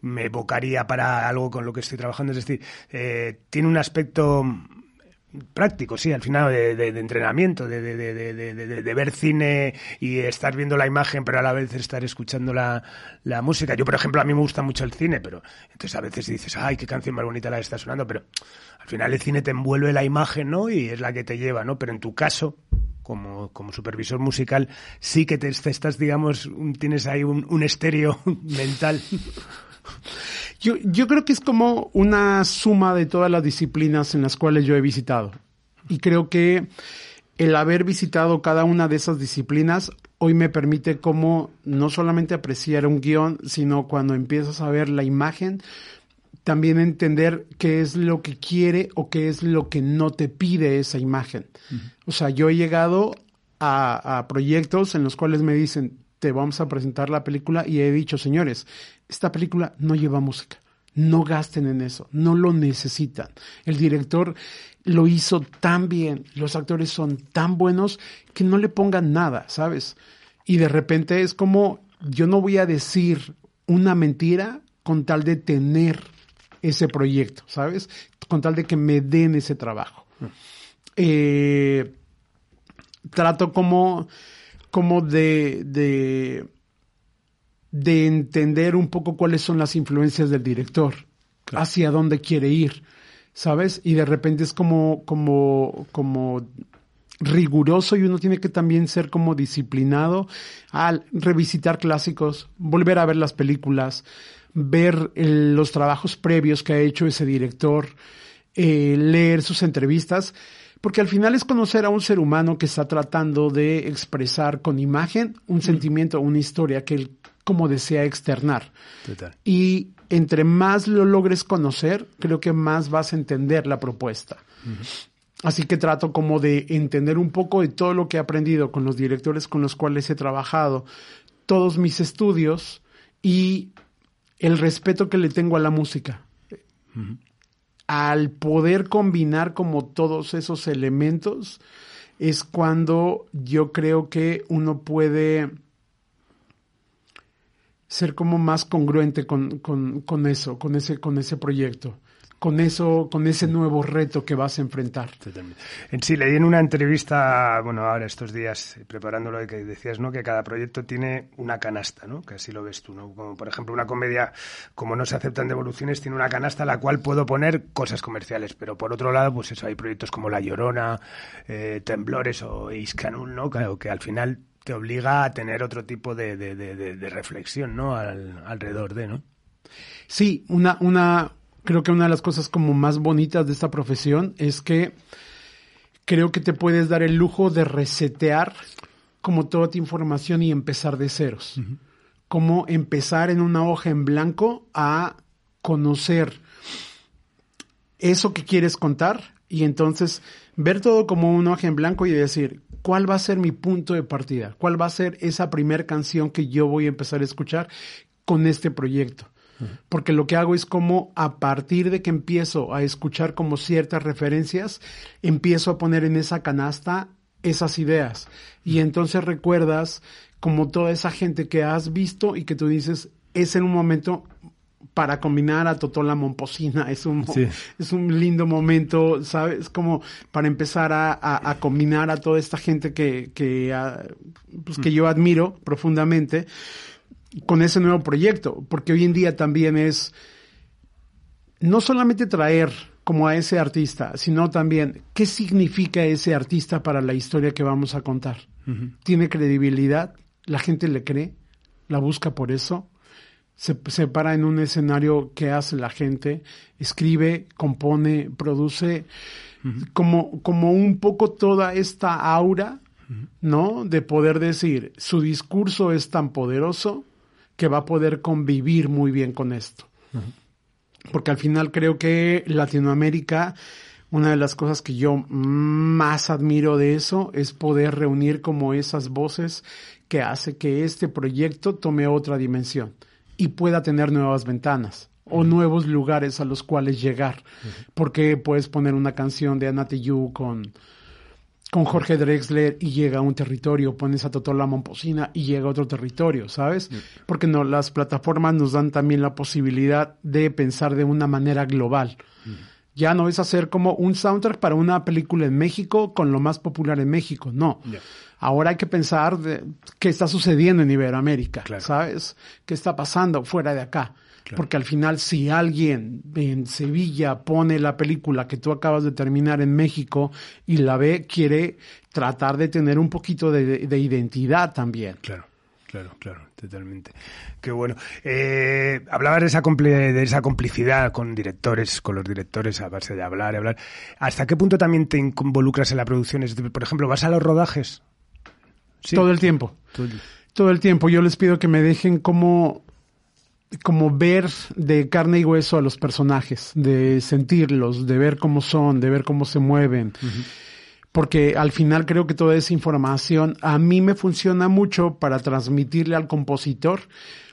me evocaría para algo con lo que estoy trabajando. Es decir, eh, tiene un aspecto práctico, sí, al final de, entrenamiento, de, de, ver cine y estar viendo la imagen, pero a la vez estar escuchando la, la, música. Yo, por ejemplo, a mí me gusta mucho el cine, pero entonces a veces dices, ay, qué canción más bonita la está sonando, pero al final el cine te envuelve la imagen, ¿no? Y es la que te lleva, ¿no? Pero en tu caso, como, como supervisor musical, sí que te, estás, digamos, tienes ahí un, un estéreo mental. Yo, yo creo que es como una suma de todas las disciplinas en las cuales yo he visitado. Y creo que el haber visitado cada una de esas disciplinas hoy me permite como no solamente apreciar un guion, sino cuando empiezas a ver la imagen, también entender qué es lo que quiere o qué es lo que no te pide esa imagen. O sea, yo he llegado a, a, proyectos en los cuales me dicen, te vamos a presentar la película y he dicho, señores, esta película no lleva música. No gasten en eso, no lo necesitan. El director lo hizo tan bien, los actores son tan buenos que no le pongan nada, ¿sabes? Y de repente es como, yo no voy a decir una mentira con tal de tener ese proyecto, ¿sabes? Con tal de que me den ese trabajo. Eh, trato como, como de, de de entender un poco cuáles son las influencias del director, hacia dónde quiere ir, ¿sabes? Y de repente es como, como, como riguroso y uno tiene que también ser como disciplinado al revisitar clásicos, volver a ver las películas, ver los trabajos previos que ha hecho ese director, eh, leer sus entrevistas, porque al final es conocer a un ser humano que está tratando de expresar con imagen un sentimiento, una historia que él como desea externar. Y entre más lo logres conocer, creo que más vas a entender la propuesta. Así que trato como de entender un poco de todo lo que he aprendido con los directores con los cuales he trabajado, todos mis estudios y el respeto que le tengo a la música. Al poder combinar como todos esos elementos, es cuando yo creo que uno puede ser como más congruente con, con, con, eso, con ese, con ese proyecto, con eso, con ese nuevo reto que vas a enfrentar. En sí, leí en una entrevista, bueno, ahora estos días, preparándolo, que decías, ¿no? Que cada proyecto tiene una canasta, ¿no? Que así lo ves tú, ¿no? Como por ejemplo una comedia, como no se aceptan devoluciones, tiene una canasta a la cual puedo poner cosas comerciales, pero por otro lado, pues eso, hay proyectos como La Llorona, eh, Temblores o Iscanul, ¿no? Claro, que al final te obliga a tener otro tipo de, de, de, reflexión, ¿no? alrededor de, ¿no? Sí, una, una, creo que una de las cosas como más bonitas de esta profesión es que creo que te puedes dar el lujo de resetear como toda tu información y empezar de ceros. Como empezar en una hoja en blanco a conocer eso que quieres contar y entonces ver todo como una hoja en blanco y decir, ¿cuál va a ser mi punto de partida? ¿Cuál va a ser esa primera canción que yo voy a empezar a escuchar con este proyecto? Porque lo que hago es como a partir de que empiezo a escuchar como ciertas referencias, empiezo a poner en esa canasta esas ideas. Y entonces recuerdas como toda esa gente que has visto y que tú dices, es en un momento para combinar a Totola Momposina, es un, es un lindo momento, ¿sabes? Como para empezar a, combinar a toda esta gente que, que, ah, pues que yo admiro profundamente con ese nuevo proyecto, porque hoy en día también es no solamente traer como a ese artista, sino también qué significa ese artista para la historia que vamos a contar. ¿Tiene credibilidad? ¿La gente le cree? ¿La busca por eso? Se, se, para en un escenario que hace la gente, escribe, compone, produce, como, como un poco toda esta aura, ¿no? De poder decir, su discurso es tan poderoso que va a poder convivir muy bien con esto. Porque al final creo que Latinoamérica, una de las cosas que yo más admiro de eso es poder reunir como esas voces que hace que este proyecto tome otra dimensión y pueda tener nuevas ventanas o nuevos lugares a los cuales llegar. Porque puedes poner una canción de Anatiyu con con Jorge Drexler y llega a un territorio, pones a Totola Momposina y llega a otro territorio, ¿sabes? Porque no, las plataformas nos dan también la posibilidad de pensar de una manera global. Ya no es hacer como un soundtrack para una película en México con lo más popular en México, no. Ahora hay que pensar de qué está sucediendo en Iberoamérica, ¿sabes? ¿Qué está pasando fuera de acá? Porque al final, si alguien en Sevilla pone la película que tú acabas de terminar en México y la ve, quiere tratar de tener un poquito de, identidad también. Claro. Claro, claro, totalmente. Qué bueno. Eh, hablabas de esa, de esa complicidad con directores, con los directores a base de hablar y hablar. ¿Hasta qué punto también te involucras en la producción? por ejemplo, ¿vas a los rodajes? Todo el tiempo. Todo el tiempo. Yo les pido que me dejen como como ver de carne y hueso a los personajes, de sentirlos, de ver cómo son, de ver cómo se mueven. Porque al final creo que toda esa información a mí me funciona mucho para transmitirle al compositor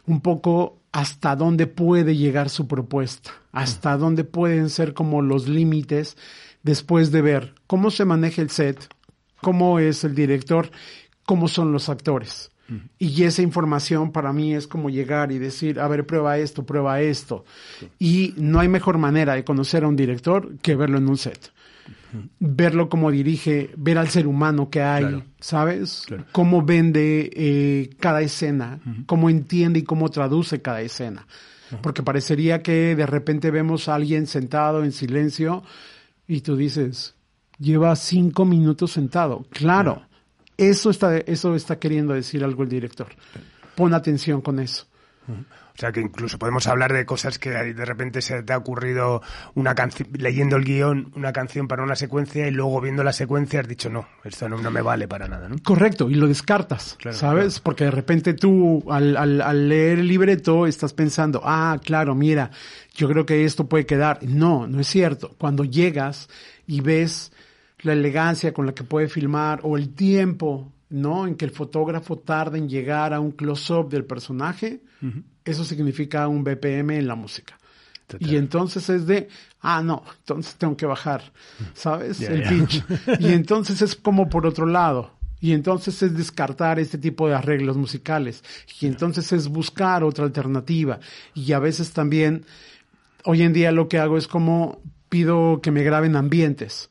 un poco hasta dónde puede llegar su propuesta, hasta dónde pueden ser como los límites después de ver cómo se maneja el set, cómo es el director, cómo son los actores. Y esa información para mí es como llegar y decir, a ver, prueba esto, prueba esto. Y no hay mejor manera de conocer a un director que verlo en un set. Verlo como dirige, ver al ser humano que hay, ¿sabes? Cómo vende eh, cada escena, cómo entiende y cómo traduce cada escena. Porque parecería que de repente vemos a alguien sentado en silencio y tú dices, lleva cinco minutos sentado. Claro, eso está, eso está queriendo decir algo el director. Pon atención con eso. O sea que incluso podemos hablar de cosas que de repente se te ha ocurrido una canción, leyendo el guion, una canción para una secuencia y luego viendo la secuencia has dicho no, esto no, me vale para nada, ¿no? Correcto, y lo descartas, ¿sabes? Porque de repente tú al, al, al, leer el libreto estás pensando, ah, claro, mira, yo creo que esto puede quedar. No, no es cierto. Cuando llegas y ves la elegancia con la que puede filmar o el tiempo, ¿no? En que el fotógrafo tarda en llegar a un close-up del personaje, eso significa un BPM en la música. Y entonces es de, ah, no, entonces tengo que bajar, ¿sabes? el pitch. y entonces es como por otro lado. Y entonces es descartar este tipo de arreglos musicales. Y entonces es buscar otra alternativa. Y a veces también, hoy en día lo que hago es como pido que me graben ambientes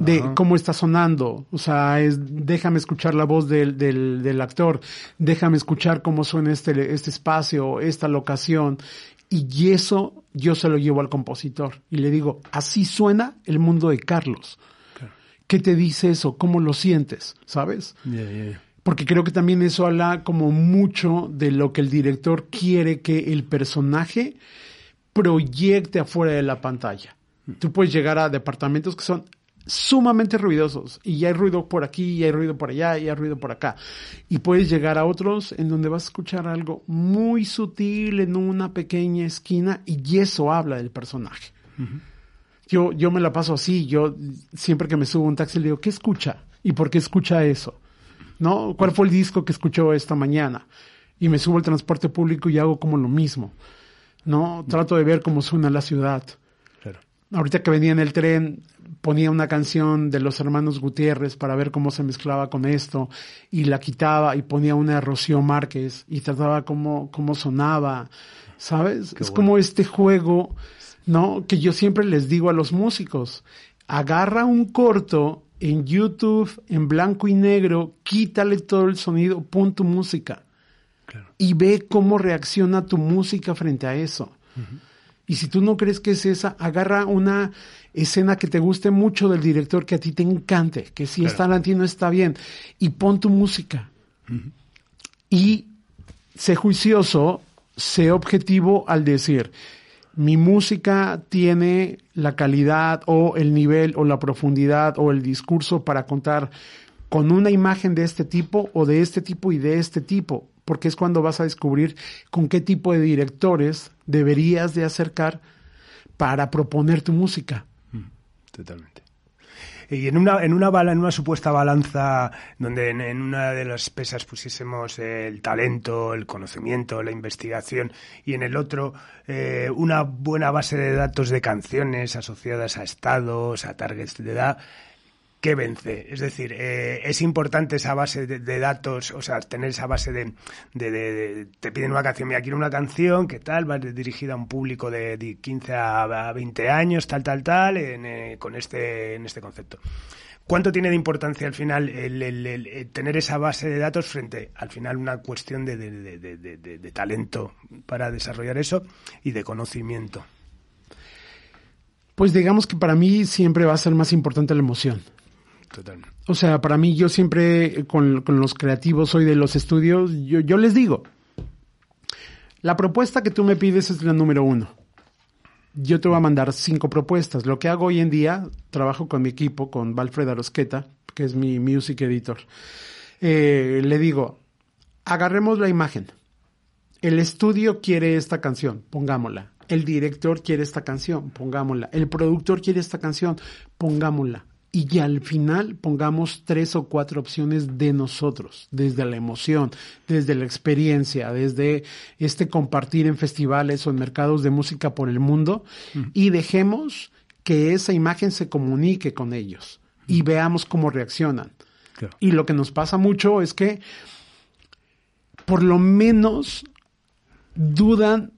de cómo está sonando, o sea, es, déjame escuchar la voz del, del, del, actor, déjame escuchar cómo suena este, este espacio, esta locación, y eso yo se lo llevo al compositor y le digo, así suena el mundo de Carlos. ¿Qué te dice eso? ¿Cómo lo sientes? ¿Sabes? Porque creo que también eso habla como mucho de lo que el director quiere que el personaje proyecte afuera de la pantalla. Tú puedes llegar a departamentos que son sumamente ruidosos y ya hay ruido por aquí, y hay ruido por allá, y hay ruido por acá. Y puedes llegar a otros en donde vas a escuchar algo muy sutil en una pequeña esquina y eso habla del personaje. Yo, yo me la paso así, yo siempre que me subo a un taxi le digo, ¿qué escucha? ¿Y por qué escucha eso? ¿No? ¿Cuál fue el disco que escuchó esta mañana? Y me subo al transporte público y hago como lo mismo. ¿No? Trato de ver cómo suena la ciudad. Ahorita que venía en el tren, ponía una canción de los hermanos Gutiérrez para ver cómo se mezclaba con esto y la quitaba y ponía una de Rocío Márquez y trataba cómo, cómo sonaba, ¿sabes? es como este juego, ¿no? Que yo siempre les digo a los músicos, agarra un corto en YouTube en blanco y negro, quítale todo el sonido, pon tu música y ve cómo reacciona tu música frente a eso. Y si tú no crees que es esa, agarra una escena que te guste mucho del director, que a ti te encante, que si es Tarantino está bien, y pon tu música. Y sé juicioso, sé objetivo al decir, mi música tiene la calidad o el nivel o la profundidad o el discurso para contar con una imagen de este tipo o de este tipo y de este tipo porque es cuando vas a descubrir con qué tipo de directores deberías de acercar para proponer tu música. Mm, totalmente. Y en una, en una bala, en una supuesta balanza donde en, una de las pesas pusiésemos el talento, el conocimiento, la investigación, y en el otro eh, una buena base de datos de canciones asociadas a estados, a targets de edad, ¿qué vence? Es decir, eh, es importante esa base de, datos, o sea, tener esa base de, de, Te piden una canción, mira, quiero una canción, ¿qué tal? Va dirigida a un público de, 15 a 20 años, tal, tal, tal, eh, con este, en este concepto. ¿Cuánto tiene de importancia al final el, tener esa base de datos frente al final una cuestión de talento para desarrollar eso y de conocimiento? Pues digamos que para mí siempre va a ser más importante la emoción. O sea, para mí yo siempre con, los creativos soy de los estudios, yo, yo les digo, la propuesta que tú me pides es la número uno. Yo te voy a mandar cinco propuestas. Lo que hago hoy en día, trabajo con mi equipo, con Valfred Arosqueta, que es mi music editor. Eh, le digo, agarremos la imagen. El estudio quiere esta canción, pongámosla. El director quiere esta canción, pongámosla. El productor quiere esta canción, pongámosla y que al final pongamos tres o cuatro opciones de nosotros, desde la emoción, desde la experiencia, desde este compartir en festivales o en mercados de música por el mundo y dejemos que esa imagen se comunique con ellos y veamos cómo reaccionan. Y lo que nos pasa mucho es que por lo menos dudan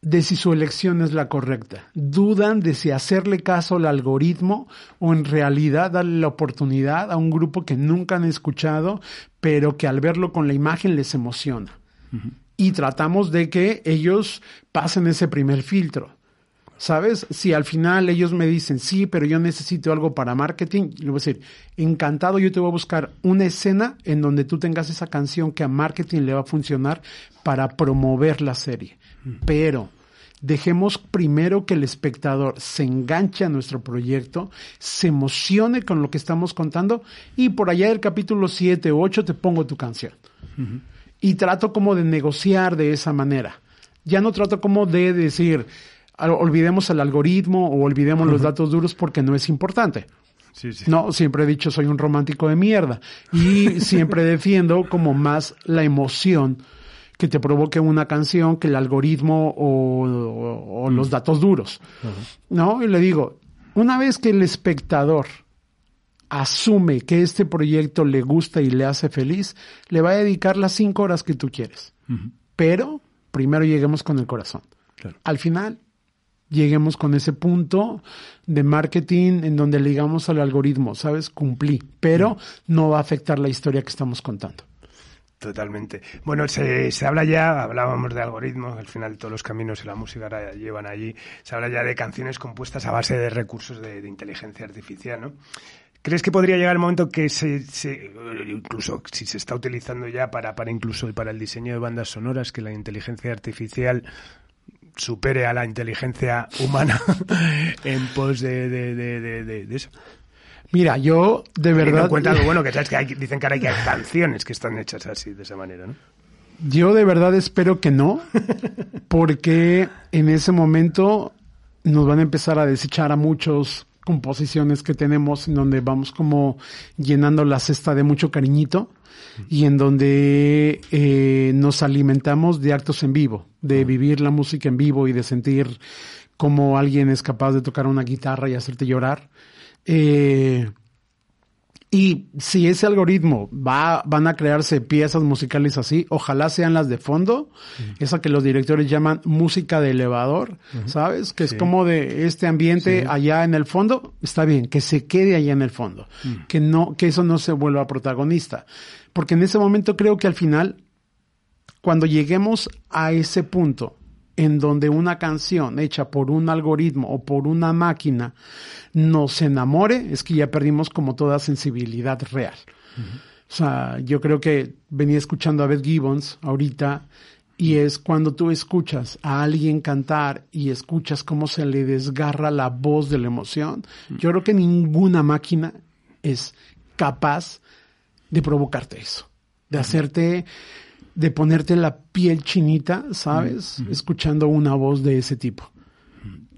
de si su elección es la correcta. Dudan de si hacerle caso al algoritmo o en realidad darle la oportunidad a un grupo que nunca han escuchado, pero que al verlo con la imagen les emociona. Y tratamos de que ellos pasen ese primer filtro. ¿Sabes? Si al final ellos me dicen, sí, pero yo necesito algo para marketing, le voy a decir, encantado, yo te voy a buscar una escena en donde tú tengas esa canción que a marketing le va a funcionar para promover la serie. Pero dejemos primero que el espectador se enganche a nuestro proyecto, se emocione con lo que estamos contando y por allá del capítulo 7 o 8 te pongo tu canción. Y trato como de negociar de esa manera. Ya no trato como de decir, olvidemos el algoritmo o olvidemos los datos duros porque no es importante. No, siempre he dicho soy un romántico de mierda y siempre defiendo como más la emoción que te provoque una canción que el algoritmo o, los datos duros. ¿No? Y le digo, una vez que el espectador asume que este proyecto le gusta y le hace feliz, le va a dedicar las cinco horas que tú quieres. Pero primero lleguemos con el corazón. Al final, lleguemos con ese punto de marketing en donde le digamos al algoritmo, ¿sabes? Cumplí, pero no va a afectar la historia que estamos contando. Totalmente. Bueno, se, se habla ya, hablábamos de algoritmos, al final todos los caminos y la música ahora llevan allí, se habla ya de canciones compuestas a base de recursos de, inteligencia artificial, ¿no? ¿Crees que podría llegar el momento que se, se, incluso si se está utilizando ya para, para incluso para el diseño de bandas sonoras, que la inteligencia artificial supere a la inteligencia humana en pos de, de, de, de eso? Mira, yo de verdad. cuenta algo bueno que sabes que hay, dicen que ahora hay canciones que están hechas así, de esa manera, ¿no? Yo de verdad espero que no, porque en ese momento nos van a empezar a desechar a muchos composiciones que tenemos en donde vamos como llenando la cesta de mucho cariñito y en donde eh, nos alimentamos de actos en vivo, de vivir la música en vivo y de sentir cómo alguien es capaz de tocar una guitarra y hacerte llorar. Eh, y si ese algoritmo va, van a crearse piezas musicales así, ojalá sean las de fondo, esa que los directores llaman música de elevador, ¿sabes? Que es como de este ambiente allá en el fondo, está bien, que se quede allá en el fondo, que no, que eso no se vuelva protagonista. Porque en ese momento creo que al final, cuando lleguemos a ese punto en donde una canción hecha por un algoritmo o por una máquina nos enamore, es que ya perdimos como toda sensibilidad real. O sea, yo creo que venía escuchando a Beth Gibbons ahorita y es cuando tú escuchas a alguien cantar y escuchas cómo se le desgarra la voz de la emoción. Yo creo que ninguna máquina es capaz de provocarte eso, de hacerte de ponerte la piel chinita, ¿sabes? Escuchando una voz de ese tipo.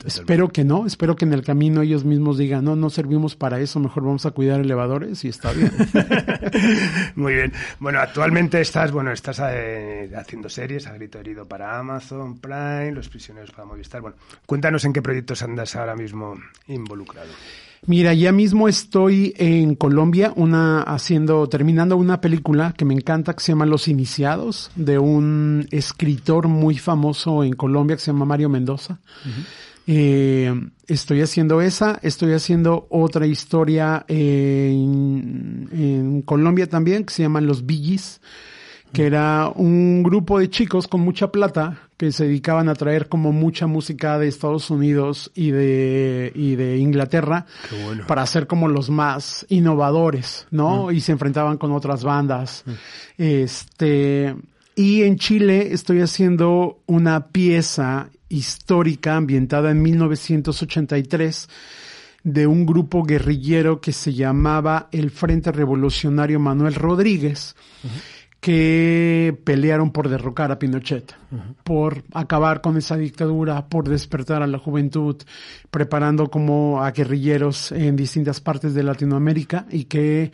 Espero que no, espero que en el camino ellos mismos digan, no, no servimos para eso, mejor vamos a cuidar elevadores y está bien. Muy bien. Bueno, actualmente estás, bueno, estás eh, haciendo series, a grito herido para Amazon, Prime, Los prisioneros para Movistar. Bueno, cuéntanos en qué proyectos andas ahora mismo involucrado. Mira, ya mismo estoy en Colombia, una haciendo, terminando una película que me encanta que se llama Los Iniciados, de un escritor muy famoso en Colombia que se llama Mario Mendoza. Eh, estoy haciendo esa, estoy haciendo otra historia en, en Colombia también que se llama Los Billys que era un grupo de chicos con mucha plata que se dedicaban a traer como mucha música de Estados Unidos y de, y de Inglaterra para ser como los más innovadores, ¿no? Mm. Y se enfrentaban con otras bandas. Mm. Este, y en Chile estoy haciendo una pieza histórica ambientada en 1983 de un grupo guerrillero que se llamaba el Frente Revolucionario Manuel Rodríguez que pelearon por derrocar a Pinochet, por acabar con esa dictadura, por despertar a la juventud, preparando como a guerrilleros en distintas partes de Latinoamérica y que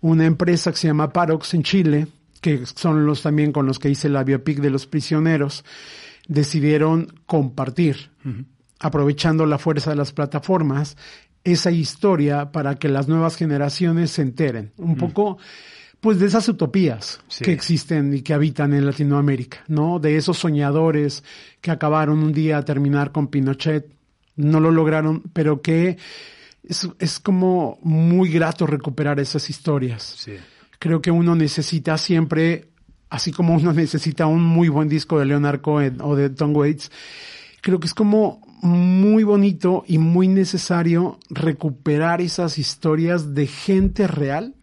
una empresa que se llama Parox en Chile, que son los también con los que hice la biopic de los prisioneros, decidieron compartir, aprovechando la fuerza de las plataformas, esa historia para que las nuevas generaciones se enteren. Un poco pues de esas utopías que existen y que habitan en Latinoamérica, ¿no? De esos soñadores que acabaron un día a terminar con Pinochet, no lo lograron, pero que es, es como muy grato recuperar esas historias. Creo que uno necesita siempre, así como uno necesita un muy buen disco de Leonard Cohen o de Tom Waits, creo que es como muy bonito y muy necesario recuperar esas historias de gente real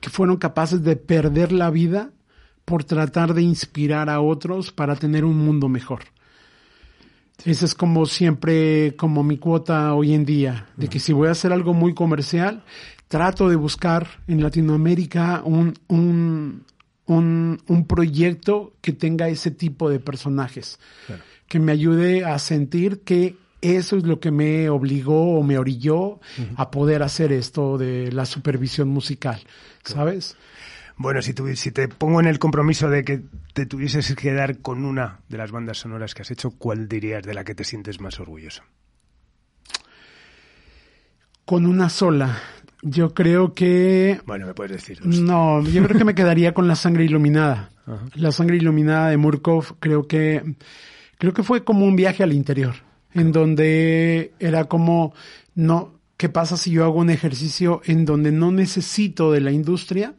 que fueron capaces de perder la vida por tratar de inspirar a otros para tener un mundo mejor. Esa es como siempre, como mi cuota hoy en día, de que si voy a hacer algo muy comercial, trato de buscar en Latinoamérica un, un, un, proyecto que tenga ese tipo de personajes, que me ayude a sentir que eso es lo que me obligó o me orilló a poder hacer esto de la supervisión musical, ¿sabes? Bueno, si, si te pongo en el compromiso de que te tuvieses que quedar con una de las bandas sonoras que has hecho, ¿cuál dirías de la que te sientes más orgulloso? Con una sola. Yo creo que... Bueno, me puedes decir. No, yo creo que me quedaría con La Sangre Iluminada. La Sangre Iluminada de Murkov creo que, creo que fue como un viaje al interior en donde era como, no, ¿qué pasa si yo hago un ejercicio en donde no necesito de la industria?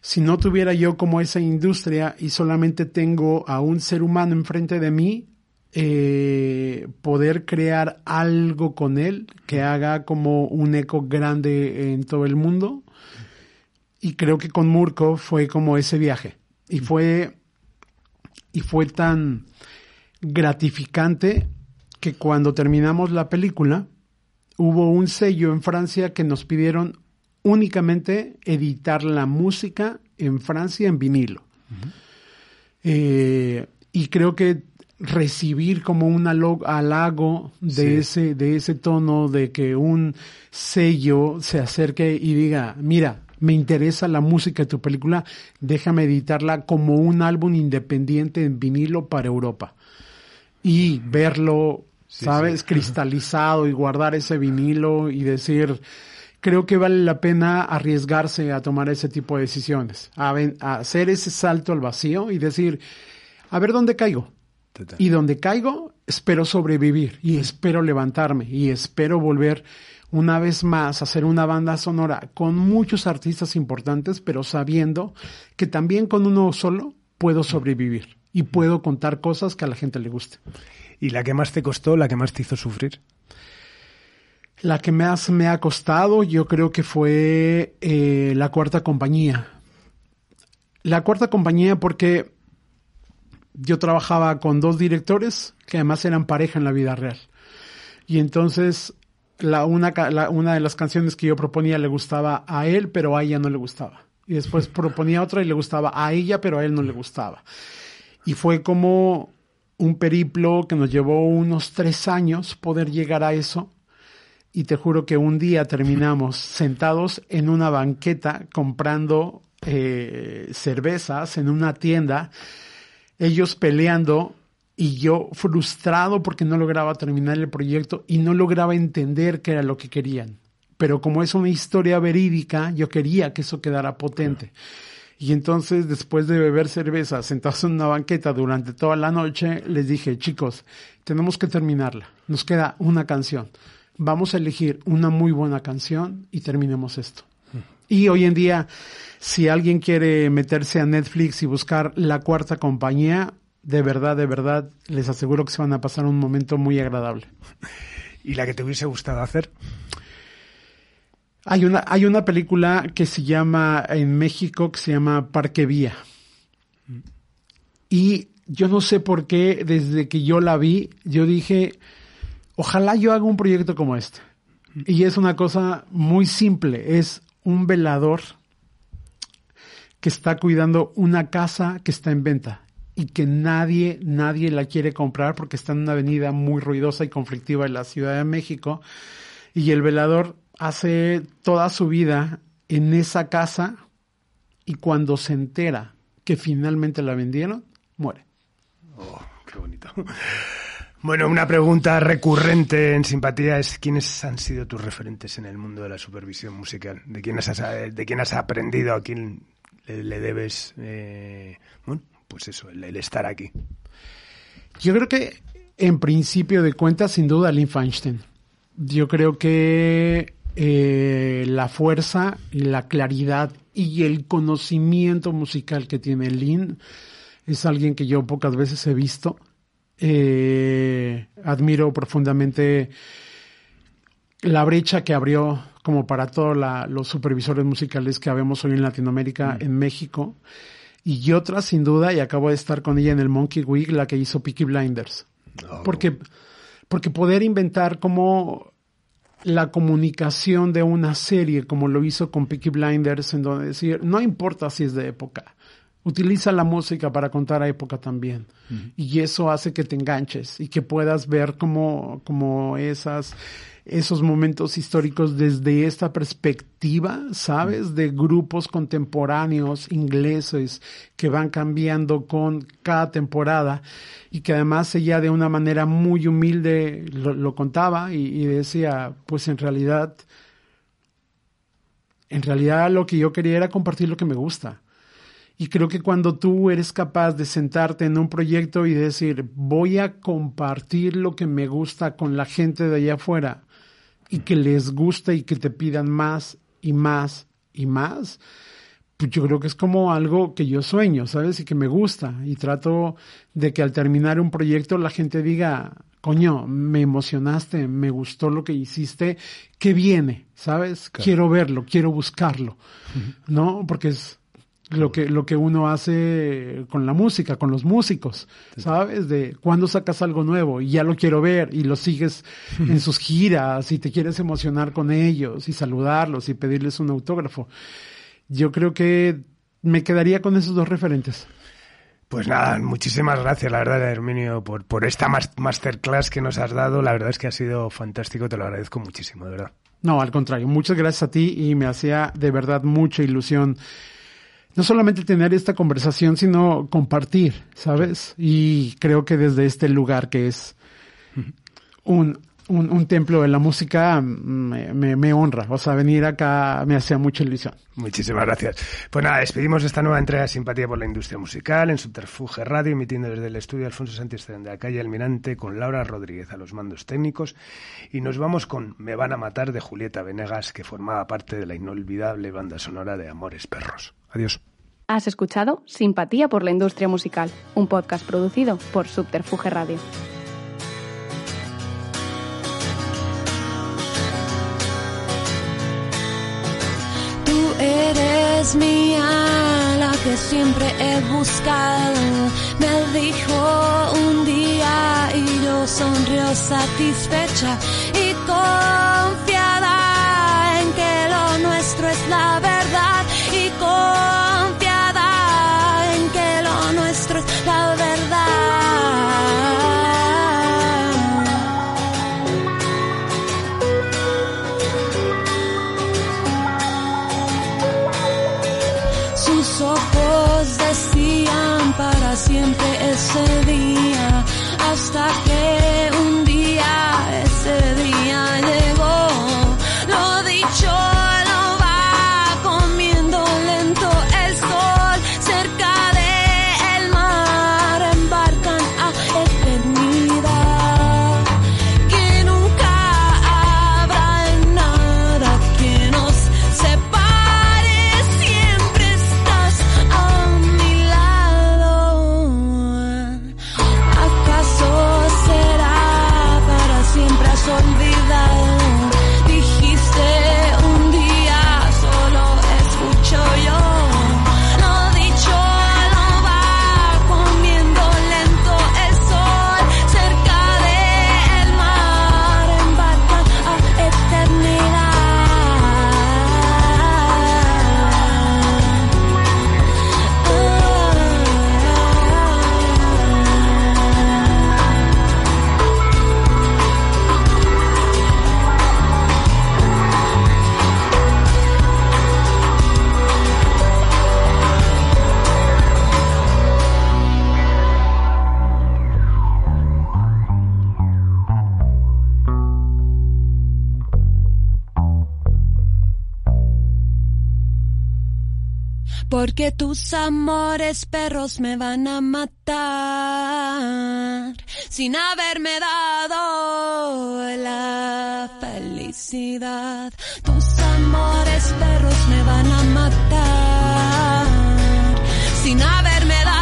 Si no tuviera yo como esa industria y solamente tengo a un ser humano enfrente de mí, eh, poder crear algo con él que haga como un eco grande en todo el mundo. Y creo que con Murko fue como ese viaje. Y fue, y fue tan gratificante que cuando terminamos la película, hubo un sello en Francia que nos pidieron únicamente editar la música en Francia en vinilo. Eh, y creo que recibir como un halago de ese de ese tono de que un sello se acerque y diga mira me interesa la música de tu película déjame editarla como un álbum independiente en vinilo para Europa y verlo sabes cristalizado y guardar ese vinilo y decir creo que vale la pena arriesgarse a tomar ese tipo de decisiones a hacer ese salto al vacío y decir a ver dónde caigo y donde caigo, espero sobrevivir y espero levantarme y espero volver una vez más a hacer una banda sonora con muchos artistas importantes, pero sabiendo que también con uno solo puedo sobrevivir y puedo contar cosas que a la gente le guste. ¿Y la que más te costó, la que más te hizo sufrir? La que más me ha costado, yo creo que fue eh, la cuarta compañía. La cuarta compañía porque yo trabajaba con dos directores que además eran pareja en la vida real. Y entonces la, una, una de las canciones que yo proponía le gustaba a él, pero a ella no le gustaba. Y después proponía otra y le gustaba a ella, pero a él no le gustaba. Y fue como un periplo que nos llevó unos tres años poder llegar a eso. Y te juro que un día terminamos sentados en una banqueta comprando eh, cervezas en una tienda ellos peleando y yo frustrado porque no lograba terminar el proyecto y no lograba entender qué era lo que querían. Pero como es una historia verídica, yo quería que eso quedara potente. Y entonces, después de beber cerveza, sentados en una banqueta durante toda la noche, les dije, chicos, tenemos que terminarla. Nos queda una canción. Vamos a elegir una muy buena canción y terminemos esto. Y hoy en día, si alguien quiere meterse a Netflix y buscar la cuarta compañía, de verdad, de verdad, les aseguro que se van a pasar un momento muy agradable. ¿Y la que te hubiese gustado hacer? Hay una, hay una película que se llama en México que se llama Parque Vía. Y yo no sé por qué, desde que yo la vi, yo dije, ojalá yo haga un proyecto como este. Y es una cosa muy simple, es un velador que está cuidando una casa que está en venta y que nadie, nadie la quiere comprar porque está en una avenida muy ruidosa y conflictiva en la Ciudad de México. Y el velador hace toda su vida en esa casa y cuando se entera que finalmente la vendieron, muere. Oh, qué bonito. Bueno, una pregunta recurrente en simpatía es ¿quiénes han sido tus referentes en el mundo de la supervisión musical? ¿De quién has, de quién has aprendido? ¿A quién le, debes, eh, bueno, pues eso, el, estar aquí? Yo creo que en principio de cuentas, sin duda, Lynn Feinstein. Yo creo que eh, la fuerza y la claridad y el conocimiento musical que tiene Lynn es alguien que yo pocas veces he visto eh, admiro profundamente la brecha que abrió como para todos los supervisores musicales que habemos hoy en Latinoamérica, mm. en México. Y otra, sin duda, y acabo de estar con ella en el Monkey Week, la que hizo Peaky Blinders. Oh. Porque, porque poder inventar como la comunicación de una serie, como lo hizo con Peaky Blinders, en donde decir, no importa si es de época, Utiliza la música para contar a época también. Y eso hace que te enganches y que puedas ver como, como esas, esos momentos históricos desde esta perspectiva, ¿sabes? De grupos contemporáneos ingleses que van cambiando con cada temporada y que además ella de una manera muy humilde lo, contaba y, y decía, pues en realidad, en realidad lo que yo quería era compartir lo que me gusta y creo que cuando tú eres capaz de sentarte en un proyecto y decir, voy a compartir lo que me gusta con la gente de allá afuera y que les guste y que te pidan más y más y más, pues yo creo que es como algo que yo sueño, ¿sabes? Y que me gusta. Y trato de que al terminar un proyecto la gente diga, coño, me emocionaste, me gustó lo que hiciste, ¿qué viene? ¿Sabes? Quiero verlo, quiero buscarlo, ¿no? Porque es lo que, lo que uno hace con la música, con los músicos, ¿sabes? De cuando sacas algo nuevo y ya lo quiero ver y lo sigues en sus giras y te quieres emocionar con ellos y saludarlos y pedirles un autógrafo. Yo creo que me quedaría con esos dos referentes. Pues nada, muchísimas gracias, la verdad, Herminio, por, por esta masterclass que nos has dado. La verdad es que ha sido fantástico, te lo agradezco muchísimo, de verdad. No, al contrario, muchas gracias a ti y me hacía de verdad mucha ilusión no solamente tener esta conversación, sino compartir, ¿sabes? Y creo que desde este lugar que es un, un, templo de la música me, me, honra. O sea, venir acá me hacía mucha ilusión. Muchísimas gracias. Pues nada, despedimos esta nueva entrega de Simpatía por la Industria Musical en Subterfuge Radio, emitiendo desde el estudio Alfonso Sánchez de la calle Almirante con Laura Rodríguez a los mandos técnicos. Y nos vamos con Me van a matar de Julieta Venegas, que formaba parte de la inolvidable banda sonora de Amores Perros. Adiós. Has escuchado Simpatía por la Industria Musical, un podcast producido por Subterfuge Radio. eres mía, la que siempre he buscado. Me dijo un día y yo sonrió satisfecha y confiada en que lo nuestro es la verdad siempre Porque tus amores perros me van a matar sin haberme dado la felicidad. Tus amores perros me van a matar sin haberme dado